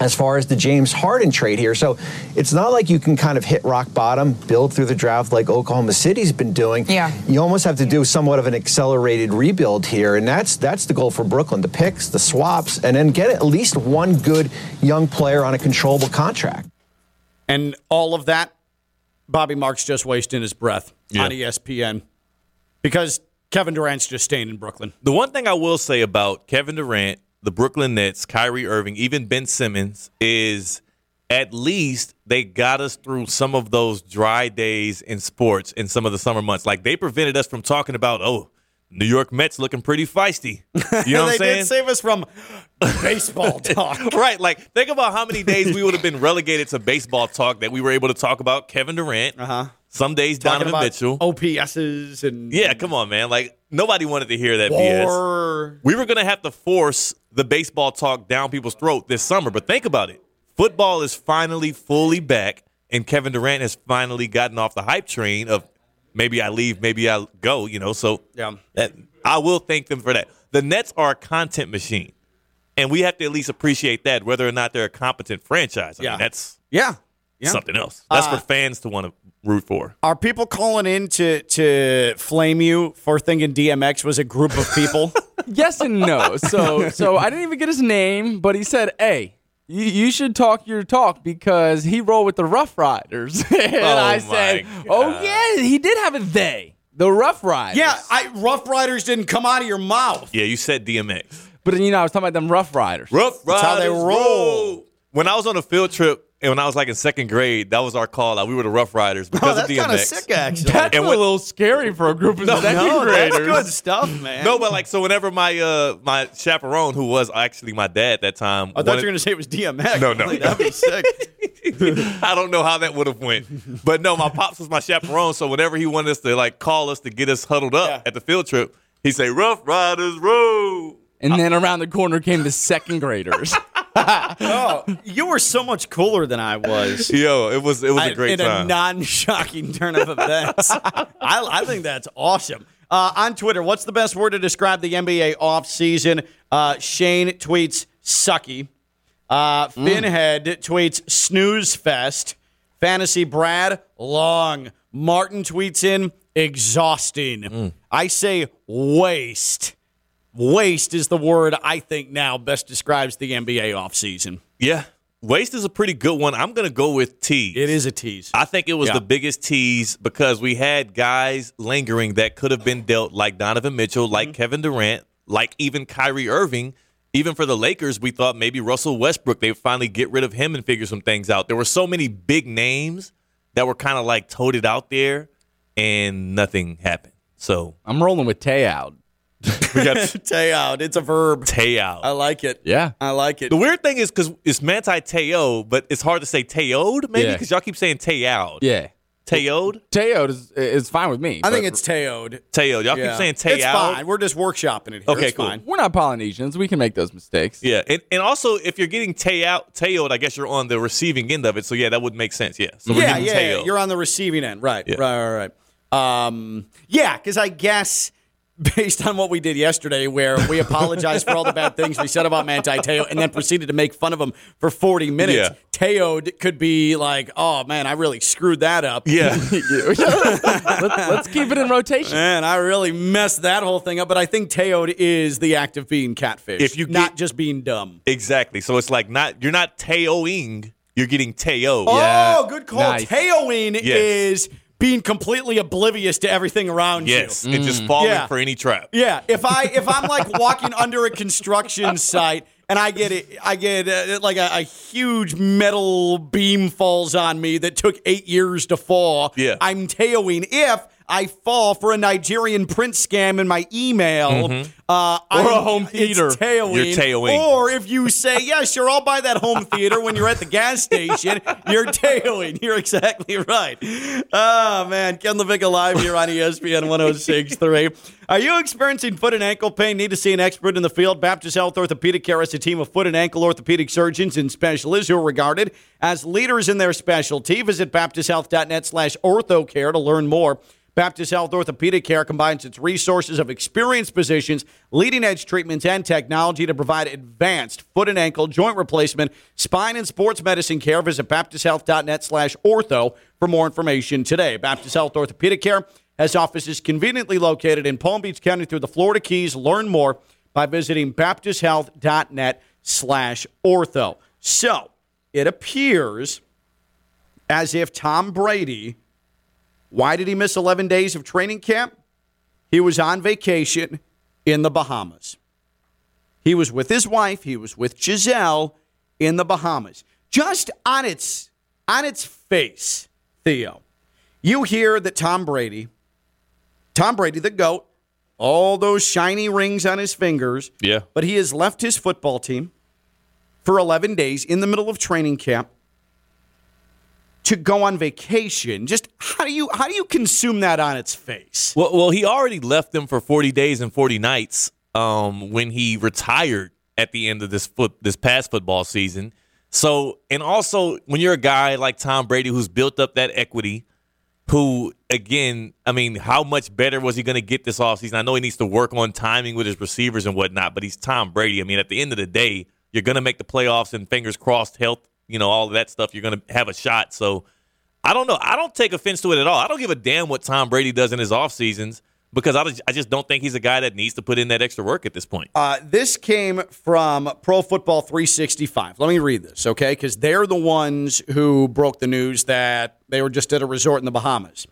as far as the James Harden trade here. So it's not like you can kind of hit rock bottom, build through the draft like Oklahoma City's been doing. Yeah. You almost have to do somewhat of an accelerated rebuild here. And that's that's the goal for Brooklyn. The picks, the swaps, and then get at least one good young player on a controllable contract. And all of that, Bobby Marks just wasting his breath Yeah. on ESPN because Kevin Durant's just staying in Brooklyn. The one thing I will say about Kevin Durant, the Brooklyn Nets, Kyrie Irving, even Ben Simmons is at least they got us through some of those dry days in sports in some of the summer months. Like they prevented us from talking about, oh, New York Mets looking pretty feisty. You know what [laughs] I'm they saying? did save us from baseball [laughs] talk. right. Like, think about how many days we would have been relegated to baseball talk that we were able to talk about Kevin Durant. Uh-huh. Some days Talking Donovan Mitchell. OPSs and Yeah, come on, man. Like, nobody wanted to hear that BS. We were going to have to force the baseball talk down people's throat this summer. But think about it. Football is finally fully back, and Kevin Durant has finally gotten off the hype train of maybe I leave, maybe I go, you know. So Yeah. that, I will thank them for that. The Nets are a content machine, and we have to at least appreciate that, whether or not they're a competent franchise. I Yeah. mean, that's Yeah. Yeah. something else. That's Uh, for fans to want to root for. Are people calling in to to flame you for thinking DMX was a group of people? [laughs] yes and no. So so I didn't even get his name, but he said, "Hey, you, you should talk your talk because he rolled with the Ruff Ryders." [laughs] and Oh, I my said, "Oh yeah, he did have a they, the Ruff Ryders." yeah, I, Ruff Ryders didn't come out of your mouth. Yeah, you said DMX. but you know I was talking about them Ruff Ryders. Rough That's how they Riders roll. When I was on a field trip and when I was like in second grade, that was our call. Like, we were the Ruff Ryders because Oh, that's of kind of DMX. sick, actually. That's And a what- little scary for a group of second no, that's good stuff, man. No, but like so, whenever my uh my chaperone, who was actually my dad at that time, I thought wanted- you were going to say it was DMX. No, no. Like, that'd be sick. [laughs] I don't know how that would have went, but no, my pops was my chaperone. So whenever he wanted us to like call us to get us huddled up Yeah. at the field trip, he'd say "Ruff Ryders Road." And then around the corner came the second graders. [laughs] Oh, you were so much cooler than I was. Yo, it was it was I- a great time. in time. a non-shocking turn of events. I, I think that's awesome. Uh, on Twitter, what's the best word to describe the NBA offseason? Uh, Shane tweets sucky. Uh, Finhead tweets snooze fest. Fantasy Brad long. Martin tweets in exhausting. I say waste. Waste is the word I think now best describes the NBA offseason. yeah, waste is a pretty good one. I'm gonna go with tease. It is a tease. I think it was Yeah. the biggest tease because we had guys lingering that could have been dealt, like Donovan Mitchell, like Mm-hmm. Kevin Durant, like even Kyrie Irving. Even for the Lakers, we thought maybe Russell Westbrook, they would finally get rid of him and figure some things out. There were so many big names that were kind of like toted out there, and nothing happened. So I'm rolling with Tay out. We got [laughs] Tay out. It's a verb. Tay out. I like it. Yeah. I like it. The weird thing is because it's Manti Teo, but it's hard to say Teod maybe Yeah. because y'all keep saying Teod. Yeah. Teod? Teo is is fine with me. I think but it's Teod. Teod. Y'all Yeah. keep saying Teod. It's fine. We're just workshopping it here. Okay, it's cool. fine. we're not Polynesians. We can make those mistakes. Yeah, and, and also if you're getting Teod, Teod, I guess you're on the receiving end of it. So yeah, that would make sense. Yeah, so we're Yeah, getting yeah, yeah. Teod. You're on the receiving end. Right, Yeah. right, right, right. Um, yeah, because I guess based on what we did yesterday, where we [laughs] apologized for all the bad things we said about Manti Teo and then proceeded to make fun of him for 40 minutes, Yeah. Teo could be like, oh, man, I really screwed that up. yeah, [laughs] let's, let's keep it in rotation. Man, I really messed that whole thing up. But I think Teod is the act of being catfish. If you not get- just being dumb. exactly. So it's like not you're not Teoing, you're getting Teo. Oh, good call. Nice. Teoing Yes. is being completely oblivious to everything around Yes, you. and just falling Yeah. for any trap. Yeah, if I if I'm like walking under a construction site and I get it, I get uh, like a, a huge metal beam falls on me that took eight years to fall. Yeah. I'm tailing If I fall for a Nigerian print scam in my email, uh, or a home theater. it's tailwing. You're tailwing. Or if you say, [laughs] "Yeah, sure, I'll buy that home theater," when you're at the gas station, [laughs] you're tailing. You're exactly right. Oh man, Ken LaVicka live here on ESPN 106.3. Are you experiencing foot and ankle pain? Need to see an expert in the field? Baptist Health Orthopedic Care is a team of foot and ankle orthopedic surgeons and specialists who are regarded as leaders in their specialty. Visit baptisthealth.net slash orthocare to learn more. Baptist Health Orthopedic Care combines its resources of experienced physicians, leading edge treatments, and technology to provide advanced foot and ankle joint replacement, spine, and sports medicine care. Visit baptisthealth.net slash ortho for more information today. Baptist Health Orthopedic Care has offices conveniently located in Palm Beach County through the Florida Keys. Learn more by visiting baptisthealth.net slash ortho. So it appears as if Tom Brady why did he miss 11 days of training camp? He was on vacation in the Bahamas. He was with his wife, he was with Giselle in the Bahamas. Just on its on its face, Theo. You hear that Tom Brady, Tom Brady the GOAT, all those shiny rings on his fingers. Yeah. But he has left his football team for 11 days in the middle of training camp to go on vacation. Just how do you how do you consume that on its face? Well, well, he already left them for 40 days and 40 nights um, when he retired at the end of this foot this past football season. So, and also when you're a guy like Tom Brady who's built up that equity, who again, I mean, how much better was he going to get this offseason? I know he needs to work on timing with his receivers and whatnot, but he's Tom Brady. I mean, at the end of the day, you're going to make the playoffs and fingers crossed, health, you know, all of that stuff. You're going to have a shot. So, I don't know. I don't take offense to it at all. I don't give a damn what Tom Brady does in his off seasons because I, just- don't think he's a guy that needs to put in that extra work at this point. Uh, this came from Pro Football 365. Let me read this, okay? Because they're the ones who broke the news that they were just at a resort in the Bahamas.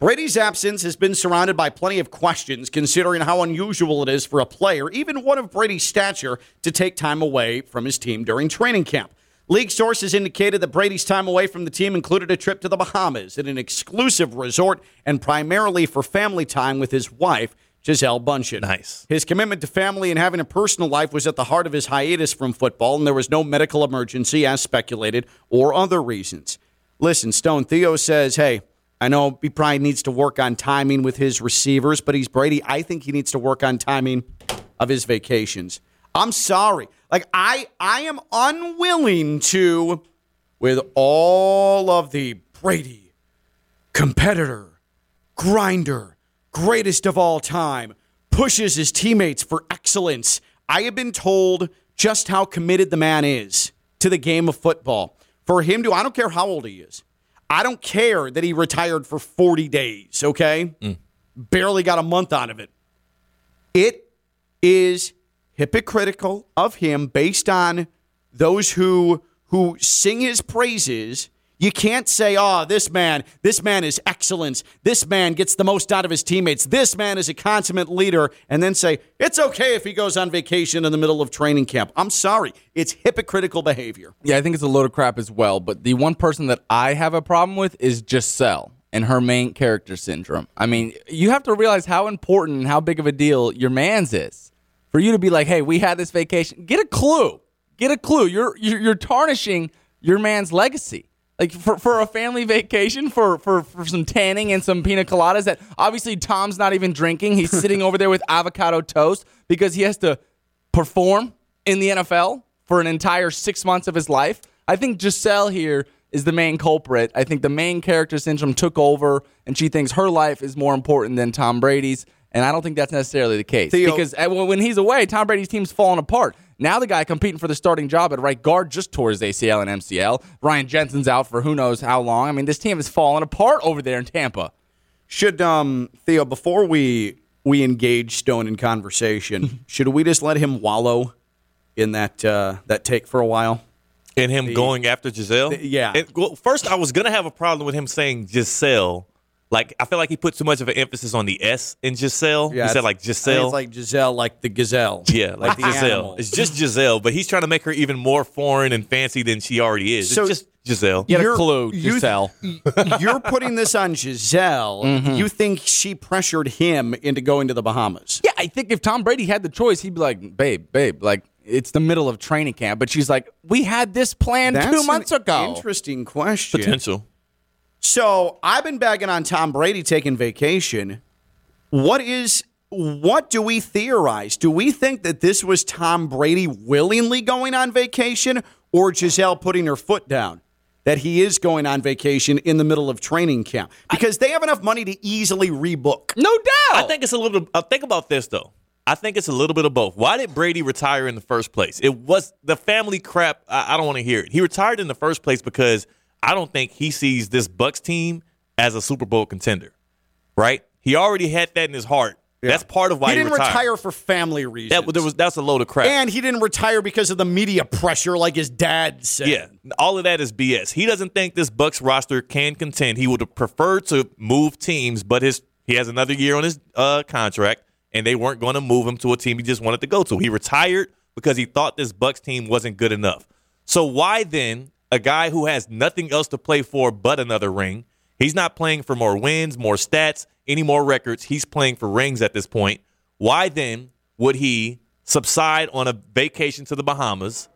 Brady's absence has been surrounded by plenty of questions, considering how unusual it is for a player, even one of Brady's stature, to take time away from his team during training camp. League sources indicated that Brady's time away from the team included a trip to the Bahamas at an exclusive resort and primarily for family time with his wife, Giselle Bundchen. Nice. His commitment to family and having a personal life was at the heart of his hiatus from football, and there was no medical emergency, as speculated, or other reasons. Listen, Stone Theo says, hey, I know he probably needs to work on timing with his receivers, but he's Brady. I think he needs to work on timing of his vacations. I'm sorry. Like I I am unwilling to with all of the Brady competitor, grinder, greatest of all time, pushes his teammates for excellence. I have been told just how committed the man is to the game of football. For him to, I don't care how old he is. I don't care that he retired for 40 days, okay? Mm. Barely got a month out of it. It is hypocritical of him based on those who who sing his praises. You can't say, "Oh, this man, this man is excellence. This man gets the most out of his teammates. This man is a consummate leader," and then say, "It's okay if he goes on vacation in the middle of training camp." I'm sorry. It's hypocritical behavior. Yeah, I think it's a load of crap as well. But the one person that I have a problem with is Giselle and her main character syndrome. I mean, you have to realize how important and how big of a deal your man's is. For you to be like, hey, we had this vacation, get a clue. Get a clue. You're you're, you're tarnishing your man's legacy. Like for, for a family vacation, for, for for some tanning and some pina coladas that obviously Tom's not even drinking. He's sitting over there with [laughs] avocado toast because he has to perform in the NFL for an entire six months of his life. I think Giselle here is the main culprit. I think the main character syndrome took over, and she thinks her life is more important than Tom Brady's. And I don't think that's necessarily the case Theo- because uh, when he's away, Tom Brady's team's falling apart. Now the guy competing for the starting job at right guard just tore his ACL and MCL. Ryan Jensen's out for who knows how long. I mean, this team is falling apart over there in Tampa. Should um Theo before we we engage Stone in conversation, [laughs] should we just let him wallow in that uh, that take for a while? And him going after Giselle? the- yeah. And, well, first, I was going to have a problem with him saying Giselle. Like, I feel like he put too much of an emphasis on the S in Giselle. he said, like, I think Giselle. It's like Giselle, like the gazelle. yeah, like, the Giselle. animal. It's just Giselle, but he's trying to make her even more foreign and fancy than she already is. So- it's just Giselle. Get a You're- clue, you- Giselle. [laughs] You're putting this on Giselle. Mm-hmm. You think she pressured him into going to the Bahamas? Yeah, I think if Tom Brady had the choice, he'd be like, babe, babe, like it's the middle of training camp. But she's like, we had this planned That's two months an ago. Interesting question. Potential. So I've been bagging on Tom Brady taking vacation. What is what do we theorize? Do we think that this was Tom Brady willingly going on vacation or Giselle putting her foot down? That he is going on vacation in the middle of training camp because they have enough money to easily rebook. no doubt. I think it's a little. Uh, think about this though. I think it's a little bit of both. Why did Brady retire in the first place? It was the family crap. I, I don't want to hear it. He retired in the first place because I don't think he sees this Bucks team as a Super Bowl contender. Right? He already had that in his heart. That's part of why he he, didn't retired. retire for family reasons. That there was that's a load of crap. and he didn't retire because of the media pressure, like his dad said. Yeah, all of that is BS. He doesn't think this Bucks roster can contend. He would have preferred to move teams, but his he has another year on his uh, contract, and they weren't going to move him to a team he just wanted to go to. He retired because he thought this Bucks team wasn't good enough. So why then a guy who has nothing else to play for but another ring? He's not playing for more wins, more stats, any more records. He's playing for rings at this point. Why then would he subside on a vacation to the Bahamas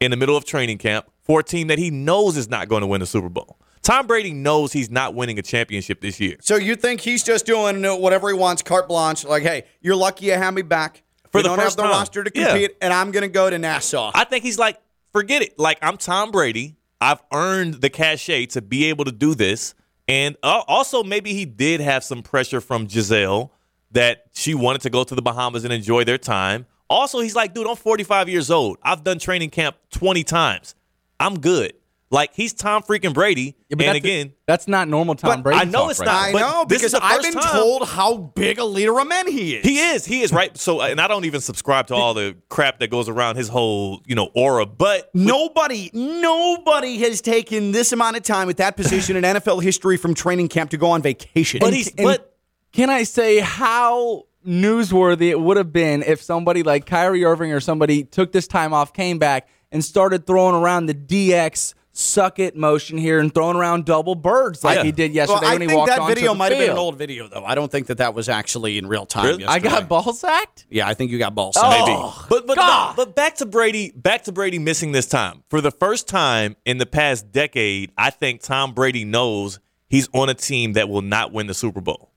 in the middle of training camp for a team that he knows is not going to win the Super Bowl? Tom Brady knows he's not winning a championship this year. So you think he's just doing whatever he wants, carte blanche? Like, hey, you're lucky you have me back. For we the don't first have the time. roster to Yeah. compete, and I'm going to go to Nassau. I think he's like, forget it. Like, I'm Tom Brady. I've earned the cachet to be able to do this. And uh, also, maybe he did have some pressure from Giselle that she wanted to go to the Bahamas and enjoy their time. Also, he's like, dude, I'm 45 years old. I've done training camp 20 times. I'm good. Like, he's Tom freaking Brady. Yeah, and that's- again, that's not normal Tom But Brady. I know talk it's right not. I but know this because I've been time- told how big a leader of men he is. He is. He is right. So, and I don't even subscribe to all the crap that goes around his whole, you know, aura. But Nobody, nobody has taken this amount of time at that position in NFL history from training camp to go on vacation. but he's and- but Can I say how newsworthy it would have been if somebody like Kyrie Irving or somebody took this time off, came back, and started throwing around the DX suck it motion here and throwing around double birds like Yeah. he did yesterday Well, I when he think walked that video the might have been an old video, though. I don't think that that was actually in real time. Really? I got ball sacked. Yeah, I think you got ball Oh, sacked. Maybe. Oh, but but, God. but back to Brady, back to Brady missing this time. For the first time in the past decade, I think Tom Brady knows he's on a team that will not win the Super Bowl.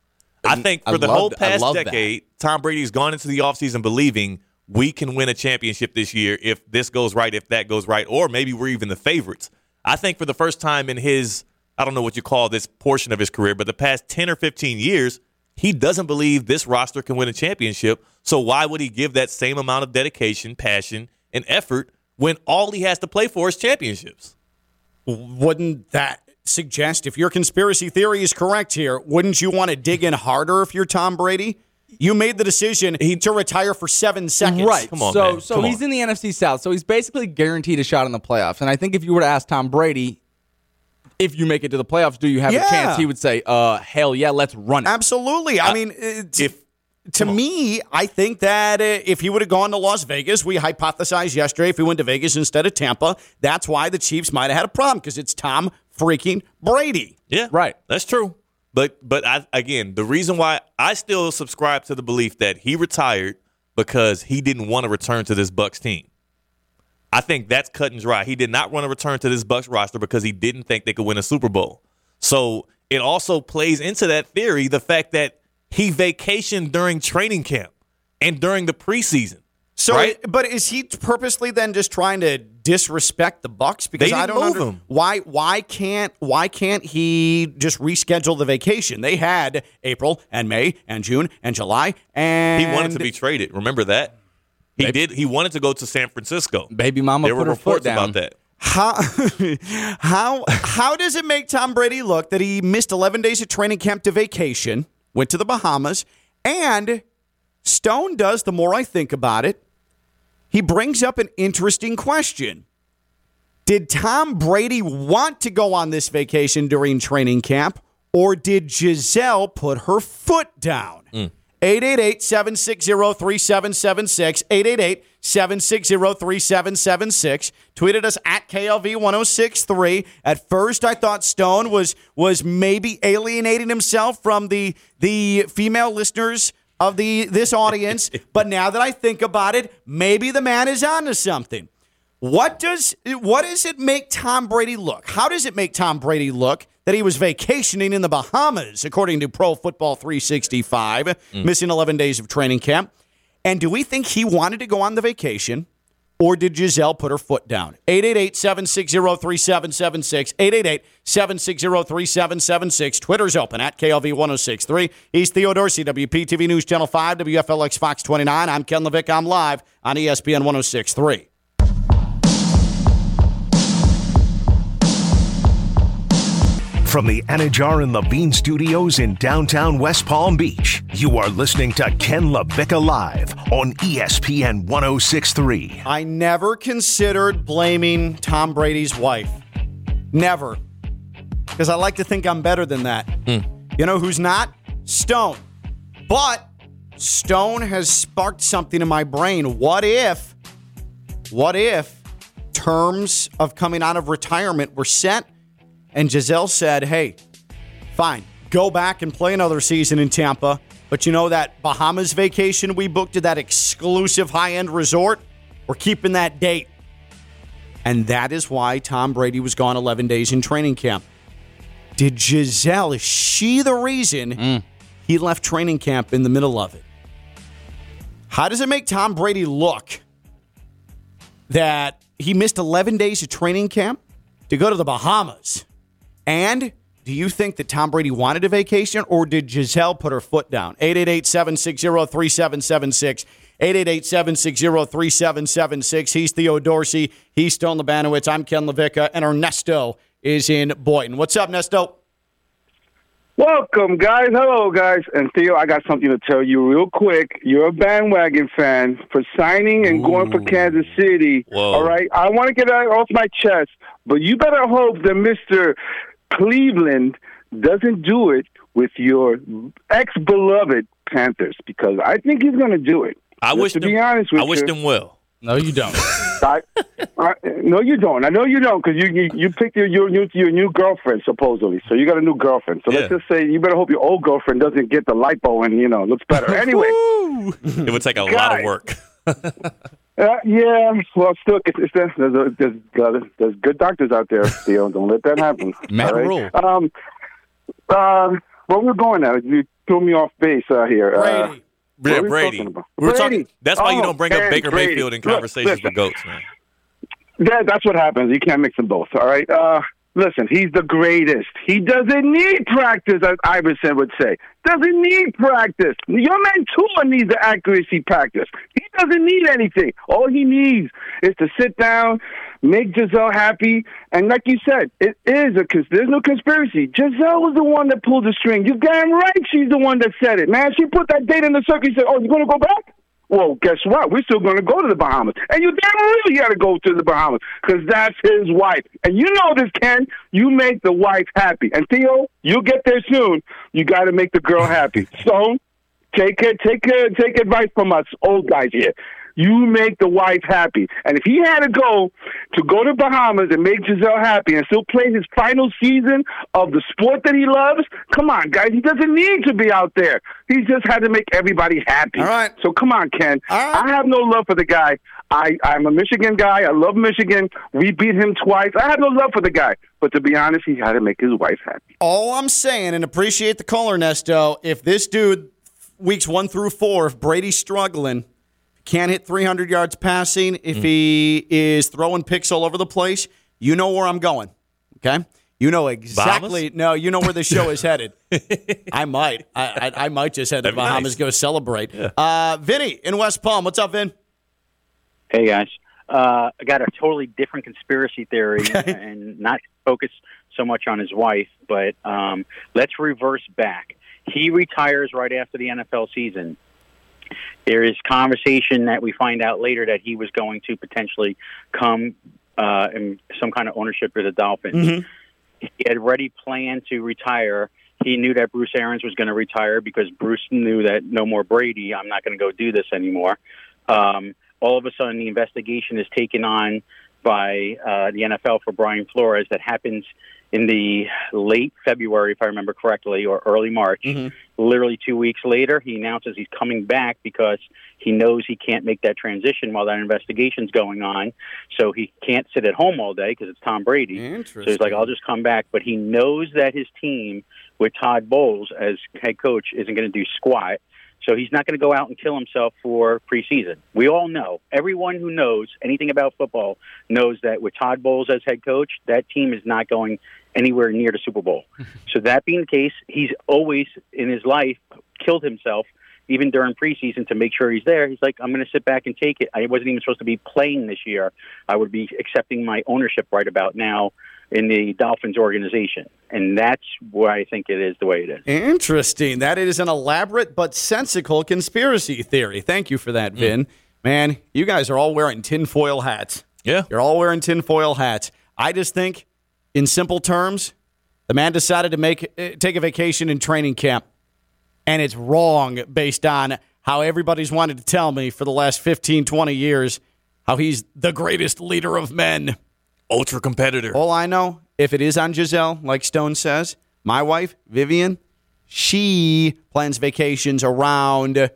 I mm, think I for the love whole past love that. decade, Tom Brady's gone into the offseason believing we can win a championship this year if this goes right, if that goes right, or maybe we're even the favorites. I think for the first time in his, I don't know what you call this portion of his career, but the past 10 or 15 years, he doesn't believe this roster can win a championship. So why would he give that same amount of dedication, passion, and effort when all he has to play for is championships? Wouldn't that suggest, if your conspiracy theory is correct here, wouldn't you want to dig in harder if you're Tom Brady? You made the decision to retire for seven seconds. Right. Come on, so man. so Come he's on. in the NFC South. So he's basically guaranteed a shot in the playoffs. And I think if you were to ask Tom Brady, if you make it to the playoffs, do you have Yeah. a chance? He would say, "Uh, hell yeah, let's run it." Absolutely. I mean, it's, if- to me, I think that uh, if he would have gone to Las Vegas, we hypothesized yesterday if he went to Vegas instead of Tampa, that's why the Chiefs might have had a problem because it's Tom freaking Brady. Yeah, Right. That's true. But but I, again, the reason why I still subscribe to the belief that he retired because he didn't want to return to this Bucks team. I think that's cut and dry. He did not want to return to this Bucks roster because he didn't think they could win a Super Bowl. So it also plays into that theory the fact that he vacationed during training camp and during the preseason. So, Right. but is he purposely then just trying to disrespect the Bucks? Because I don't move under- why. Why can't why can't he just reschedule the vacation? They had April and May and June and July, and He wanted to be traded. Remember that? He did. He wanted to go to San Francisco. Baby mama there put were her foot reports about that. How [laughs] how how does it make Tom Brady look that he missed 11 days of training camp to vacation, went to the Bahamas, and Stone does the more I think about it, he brings up an interesting question. Did Tom Brady want to go on this vacation during training camp or did Giselle put her foot down? Mm. 888 760 3776. 888 760 3776. Tweeted us at KLV 1063. At first, I thought Stone was was maybe alienating himself from the the female listeners of the this audience. [laughs] but now that I think about it, maybe the man is onto something. What does what does it make Tom Brady look? How does it make Tom Brady look that he was vacationing in the Bahamas, according to Pro Football 365, mm. missing 11 days of training camp? And do we think he wanted to go on the vacation, or did Giselle put her foot down? 888-760-3776, 888-760-3776. Twitter's open at KLV1063. He's Theo Dorsey, WPTV News Channel 5, WFLX Fox 29. I'm Ken LaVicka. I'm live on ESPN 1063. From the Anidjar and Levine studios in downtown West Palm Beach, you are listening to Ken LaVicka Live on ESPN 1063. I never considered blaming Tom Brady's wife. Never. Because I like to think I'm better than that. Hmm. You know who's not? Stone. But Stone has sparked something in my brain. What if, what if terms of coming out of retirement were set and Giselle said, hey, fine, go back and play another season in Tampa. But you know that Bahamas vacation we booked to that exclusive high end resort? We're keeping that date. And that is why Tom Brady was gone 11 days in training camp. Did Giselle, is she the reason mm. he left training camp in the middle of it? How does it make Tom Brady look that he missed 11 days of training camp to go to the Bahamas? And do you think that Tom Brady wanted a vacation or did Giselle put her foot down? 888 760 3776. 888 760 3776. He's Theo Dorsey. He's Stone Labanowitz. I'm Ken LaVicka. And Ernesto is in Boynton. What's up, Nesto? Welcome, guys. Hello, guys. And Theo, I got something to tell you real quick. You're a bandwagon fan for signing and going for Kansas City. Whoa. All right. I want to get that off my chest, but you better hope that Mr. Cleveland doesn't do it with your ex-beloved Panthers because I think he's going to do it. I Just wish to them, be honest with I wish you. them well. No, you don't. I, I, no, you don't. I know you don't because you, you you picked your your new your new girlfriend supposedly. So you got a new girlfriend. So let's just say you better hope your old girlfriend doesn't get the lipo and you know looks better. [laughs] Anyway, It would take a lot of work. Uh, yeah. Well, still, it's, it's, there's there's there's, uh, there's good doctors out there. [laughs] Theo, don't let that happen. Matt all right? Rule. Um, uh, where we're going now? You threw me off base out here. Uh, Brady. what Yeah, are we Brady. talking about? We're Brady. talking. That's why you Oh, don't bring up Baker Brady. Mayfield in conversations listen. with goats, man. That, that's what happens. You can't mix them both. All right. Uh, listen, he's the greatest. He doesn't need practice, as Iverson would say. Doesn't need practice. Your man Tua needs the accuracy practice. He doesn't need anything. All he needs is to sit down, make Giselle happy, and like you said, it is a there's no conspiracy. Giselle was the one that pulled the string. You damn right, she's the one that said it, man. She put that date in the circle. She said, "Oh, you gonna go back?" Well, guess what? We're still going to go to the Bahamas. And you damn really got to go to the Bahamas because that's his wife. And you know this, Ken. You make the wife happy. And Theo, you'll get there soon. You got to make the girl happy. So take it, take it, take advice from us old guys here. You make the wife happy. And if he had to go to go to Bahamas and make Giselle happy and still play his final season of the sport that he loves, come on, guys. He doesn't need to be out there. He just had to make everybody happy. All right. So come on, Ken. Right. I have no love for the guy. I, I'm a Michigan guy. I love Michigan. We beat him twice. I have no love for the guy. But to be honest, he had to make his wife happy. All I'm saying, and appreciate the caller, Nesto. If this dude, weeks one through four, if Brady's struggling, can't hit 300 yards passing, Mm. if he is throwing picks all over the place, you know where I'm going. Okay? You know exactly. No, you know where the show is [laughs] headed. I might. I, I, I might just head to That'd be Bahamas nice. go celebrate. Uh, Vinny in West Palm. What's up, Vin? Hey guys, uh, I got a totally different conspiracy theory, [laughs] and not focus so much on his wife, but um, let's reverse back. He retires right after the NFL season. There is conversation that we find out later that he was going to potentially come uh, in some kind of ownership of the Dolphins. He had already planned to retire. He knew that Bruce Arians was going to retire because Bruce knew that no more Brady. I'm not going to go do this anymore. Um, all of a sudden, the investigation is taken on by uh, the NFL for Brian Flores that happens in the late February, if I remember correctly, or early March. Mm-hmm. Literally two weeks later, he announces he's coming back because he knows he can't make that transition while that investigation's going on. So he can't sit at home all day because it's Tom Brady. So he's like, I'll just come back. But he knows that his team with Todd Bowles as head coach isn't going to do squat. So he's not going to go out and kill himself for preseason. We all know, everyone who knows anything about football knows that with Todd Bowles as head coach, that team is not going anywhere near the Super Bowl. [laughs] so that being the case, he's always in his life killed himself even during preseason to make sure he's there. He's like, I'm going to sit back and take it. I wasn't even supposed to be playing this year. I would be accepting my ownership right about now in the Dolphins organization. And that's why I think it is the way it is. Interesting. That is an elaborate but sensical conspiracy theory. Thank you for that, Vin. Man, you guys are all wearing tinfoil hats. Yeah. You're all wearing tinfoil hats. I just think, in simple terms, the man decided to make eh, take a vacation in training camp, and it's wrong based on how everybody's wanted to tell me for the last 15, 20 years how he's the greatest leader of men. Ultra competitor. All I know, if it is on Giselle, like Stone says, my wife, Vivian, she plans vacations around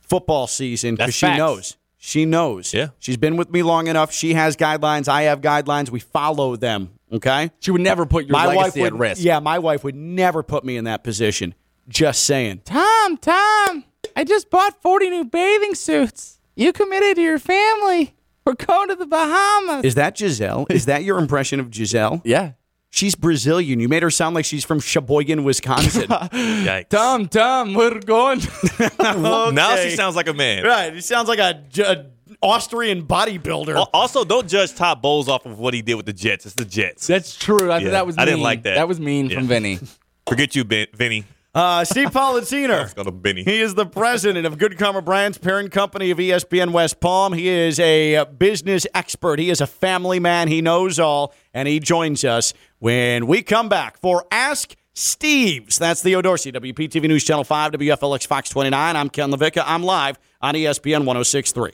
football season because she facts. knows. She knows. Yeah. She's been with me long enough. She has guidelines. I have guidelines. We follow them. Okay. She would never put your my wife would, at risk. Yeah, my wife would never put me in that position. Just saying. Tom, Tom, I just bought 40 new bathing suits. You committed to your family. We're going to the Bahamas. Is that Giselle? Is that your impression of Giselle? yeah. She's Brazilian. You made her sound like she's from Sheboygan, Wisconsin. [laughs] Yikes. Tom, Tom, we're going. [laughs] Now she sounds like a man. Right. He sounds like a, a Austrian bodybuilder. Al- Also, don't judge Todd Bowles off of what he did with the Jets. It's the Jets. That's true. I, Yeah, that was I didn't like that. That was mean Yeah. from Vinny. Forget you, ben- Vinny. Uh, Steve Politziner. Let's go to Benny. He is the president of Good Karma Brands, parent company of ESPN West Palm. He is a business expert. He is a family man. He knows all, and he joins us when we come back for Ask Steve's. That's Theo Dorsey, WPTV News Channel 5, WFLX Fox 29. I'm Ken LaVicka. I'm live on ESPN 1063.